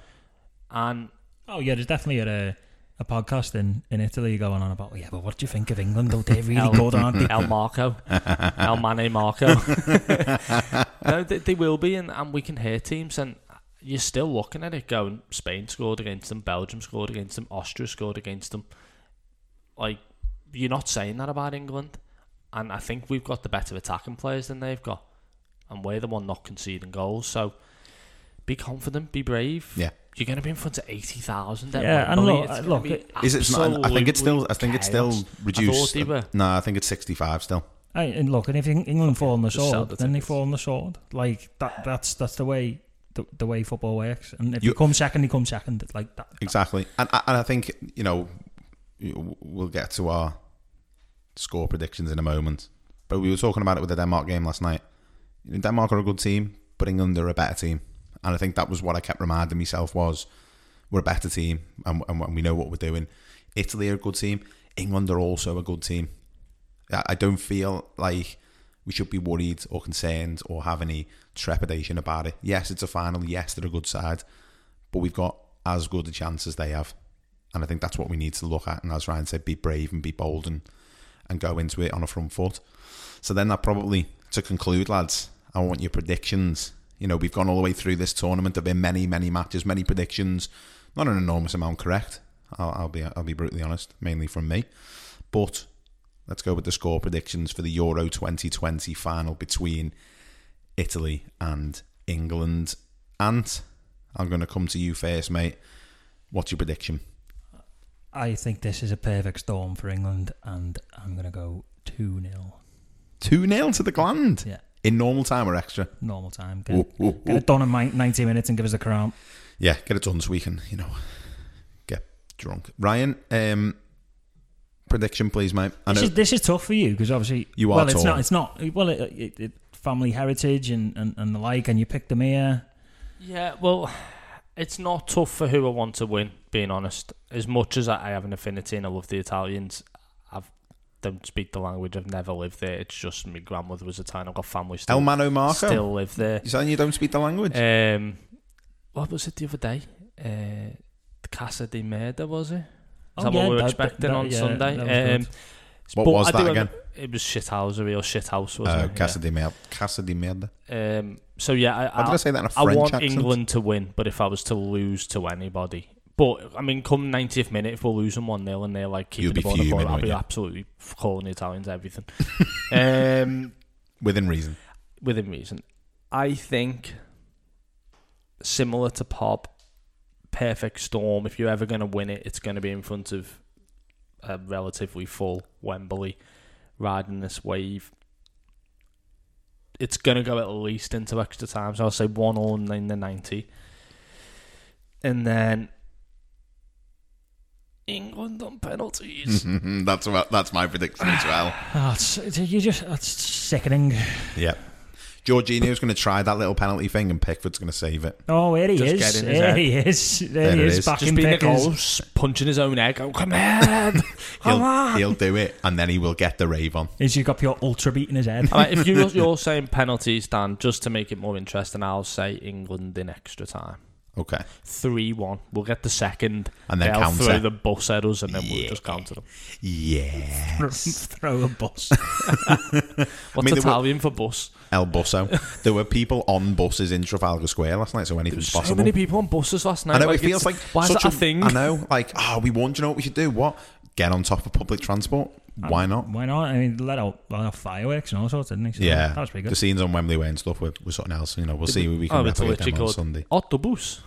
And Oh yeah, there's definitely a a podcast in, in Italy going on about. Oh, yeah, but what do you think of England? Though they're really El, good, aren't they? El Marco, El Mane Marco. no, they, they will be, and, and we can hear teams, and you're still looking at it going. Spain scored against them, Belgium scored against them, Austria scored against them. Like you're not saying that about England, and I think we've got the better attacking players than they've got, and we're the one not conceding goals. So be confident, be brave. Yeah. You're going to be in front of eighty thousand. Yeah, and look- uh, look, it- Is it? Not, I think it's still. I think it's still reduced. I thought were. No, I think it's 65 still. Hey, and look, and if England fall on the sword, the then they fall on the sword. Like that. That's that's the way the, the way football works. And if you, You- come second, you come second. Like that. Exactly, and and I think you know we'll get to our score predictions in a moment. But we were talking about it with the Denmark game last night. Denmark are a good team, but England are a better team, and I think that was what I kept reminding myself was we're a better team, and, and we know what we're doing. Italy are a good team. England are also a good team. I I don't feel like we should be worried or concerned or have any trepidation about it. Yes, it's a final. Yes, they're a good side, but we've got as good a chance as they have, and I think that's what we need to look at. And as Ryan said, be brave and be bold and and go into it on a front foot. So then that probably to conclude, lads. I want your predictions. You know, we've gone all the way through this tournament. There've been many, many matches, many predictions. Not an enormous amount correct. I'll, I'll be, I'll be brutally honest, mainly from me. But let's go with the score predictions for the Euro 2020 final between Italy and England. Ant, I'm going to come to you first, mate. What's your prediction? I think this is a perfect storm for England, and I'm going to go two 0 2 0 to the Gland. Yeah. In normal time or extra? Normal time. Get, Ooh, it, ooh, get ooh. it done in mi- 90 minutes and give us a crown. Yeah, get it done so we can, you know, get drunk. Ryan, um, prediction, please, mate. I This know is, this is tough for you because obviously You are well, it's not. It's not. Well, it, it, it, family heritage and, and, and the like, and you picked them here. Yeah, well, it's not tough for who I want to win. Being honest, as much as I I have an affinity and I love the Italians, I've don't speak the language. I've never lived there. It's just my grandmother was Italian. I've got family still. El Mano Marco. still live there. You're saying you don't speak the language? Um, what was it the other day? Uh, the Casa di Merda was it? Is Oh, that yeah, what we were that- expecting that- on yeah, Sunday? that was good. Um, What but was I that do again? have- It was shithouse, a real shithouse, wasn't Uh, it? Casa di Merda. Casa di Merda. Um, so yeah, I, Why did I say that in a I French want accent? England to win, but if I was to lose to anybody, but I mean, come 90th minute, if we're losing one 0 and they're like keeping You'll the ball, in the I'll be you? absolutely calling the Italians everything. um, Within reason. within reason, I think similar to Pop, perfect storm. If you're ever going to win it, it's going to be in front of a relatively full Wembley, riding this wave. It's going to go at least into extra time. So I'll say one all in the ninety, and then England on penalties. that's what, that's my prediction as well. Ah, oh, it's, it's- you just that's sickening. Yeah. Jorginho's going to try that little penalty thing, and Pickford's going to save it. Oh, there he Just is. in his There head. he is. There, There he it is. is. Back Just in being a Pickers. goal, s- punching his own egg. Oh, come on, He'll, on. he'll do it, and then he will get the rave on. He's got pure ultra beat in his head. All right, if you're, you're saying penalties, Dan, just to make it more interesting, I'll say England in extra time. Okay. 3 1. We'll get the second. And then They'll counter. throw the bus at us and then we'll just counter them. Yeah. Throw a bus. What's mean, there were- Italian for bus? El Busso. there were people on buses in Trafalgar Square last night, so anything's possible. So many people on buses last night. I know like, it feels like it's- Why is such that a thing? I know, like, oh, we won. Do you know what we should do? What? Get on top of public transport? Why not? Why not? I mean, let out, let out fireworks and all sorts, didn't he? So Yeah, that was pretty good. the scenes on Wembley Way and stuff were, were something else. You know, we'll see who we can Oh, it's replicate literally them on called Sunday. Autobus.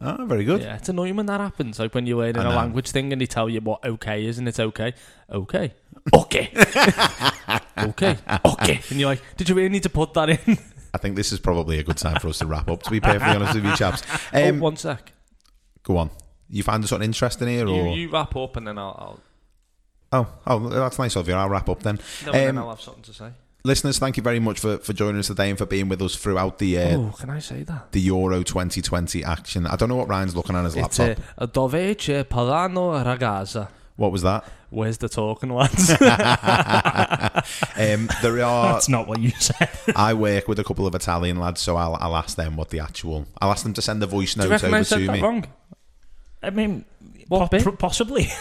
Oh, very good. Yeah, it's annoying when that happens. Like when you're learning a language thing and they tell you what okay is and it's okay. Okay. Okay. okay. Okay. And you're like, did you really need to put that in? I think this is probably a good time for us to wrap up. To be perfectly honest with you, chaps. oh, Um, one sec. go on. You find something interesting here, You, or you wrap up and then I'll, oh, oh, that's nice of you. I'll wrap up then. No, then Um, I'll have something to say. listeners, thank you very much for, for joining us today and for being with us throughout the uh, oh, can I say that? the Euro 2020 action. I don't know what Ryan's looking at on his It's laptop. uh, dove c'è parlano ragazza. What was that? Where's the talking lads? um, there are. That's not what you said. I work with a couple of Italian lads, so I'll, I'll ask them what the actual. I'll ask them to send the voice note I over to me. wrong? I mean, What po- pr- possibly.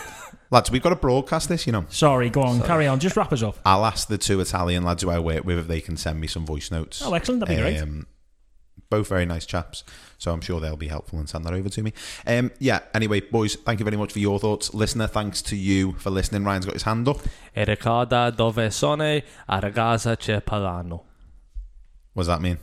Lads, we've got to broadcast this, you know. Sorry, go on, carry on. Just wrap us up. I'll ask the two Italian lads who I work with if they can send me some voice notes. Oh, excellent. That'd be great. Um, both very nice chaps, so I'm sure they'll be helpful and send that over to me. Um, yeah. Anyway, boys, thank you very much for your thoughts, listener. Thanks to you for listening. Ryan's got his hand up. E ricorda dove sono a ragazza c'è parlano. What does that mean?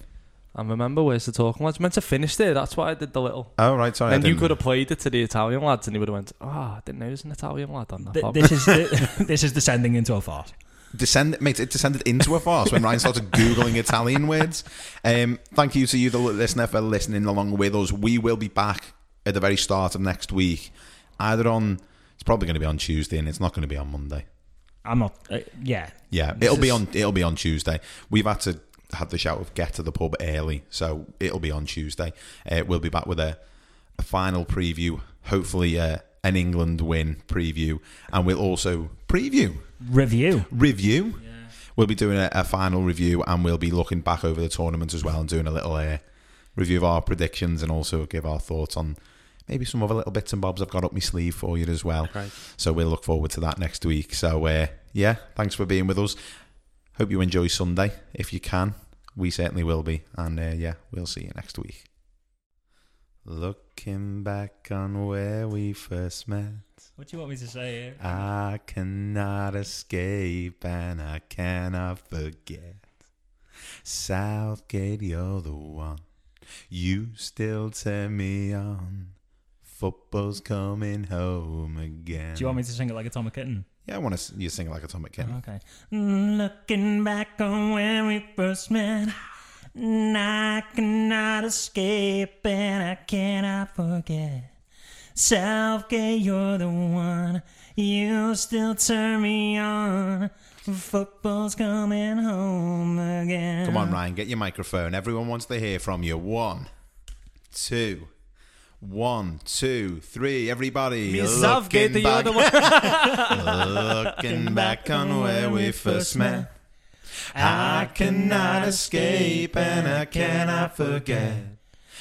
And remember, where's the talking lads? meant to finish there. That's why I did the little. Oh, right. Sorry. I and you could have played it to the Italian lads, and he would have went, "Ah, I didn't know there was an Italian lad on that." Th- this is the, this is descending into a farce. descend, mate, it descended into a farce when Ryan started googling Italian words. Um, thank you to you, the listener, for listening along with us. We will be back at the very start of next week, either on. It's probably going to be on Tuesday, and it's not going to be on Monday. I'm not. Uh, yeah. Yeah, This it'll be on. It'll be on Tuesday. We've had to have the shout of get to the pub early, so it'll be on Tuesday. Uh, we'll be back with a, a final preview. Hopefully, uh, an England win preview, and we'll also preview Review. review. We'll be doing a, a final review, and we'll be looking back over the tournament as well, and doing a little uh, review of our predictions, and also give our thoughts on maybe some other little bits and bobs I've got up my sleeve for you as well. Right. So we'll look forward to that next week. So uh, yeah, thanks for being with us. Hope you enjoy Sunday if you can. We certainly will be, and uh, yeah, we'll see you next week. Looking back on where we first met. What do you want me to say here? I cannot escape and I cannot forget. Southgate, you're the one. You still turn me on. Football's coming home again. Do you want me to sing it like Atomic Kitten? Yeah, I want to you sing like Atomic Kitten. Okay. Looking back on when we first met, I cannot escape and I cannot forget. Self Southgate, you're the one. You still turn me on. Football's coming home again. Come on, Ryan, get your microphone. Everyone wants to hear from you. One, two, one, two, three. Everybody, Southgate, looking you're back, looking back on where we first met. I cannot escape and I cannot forget.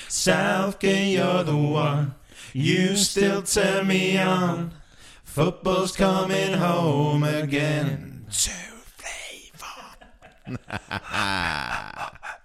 Southgate, you're the one. You still turn me on. Football's coming home again. Two, three, four.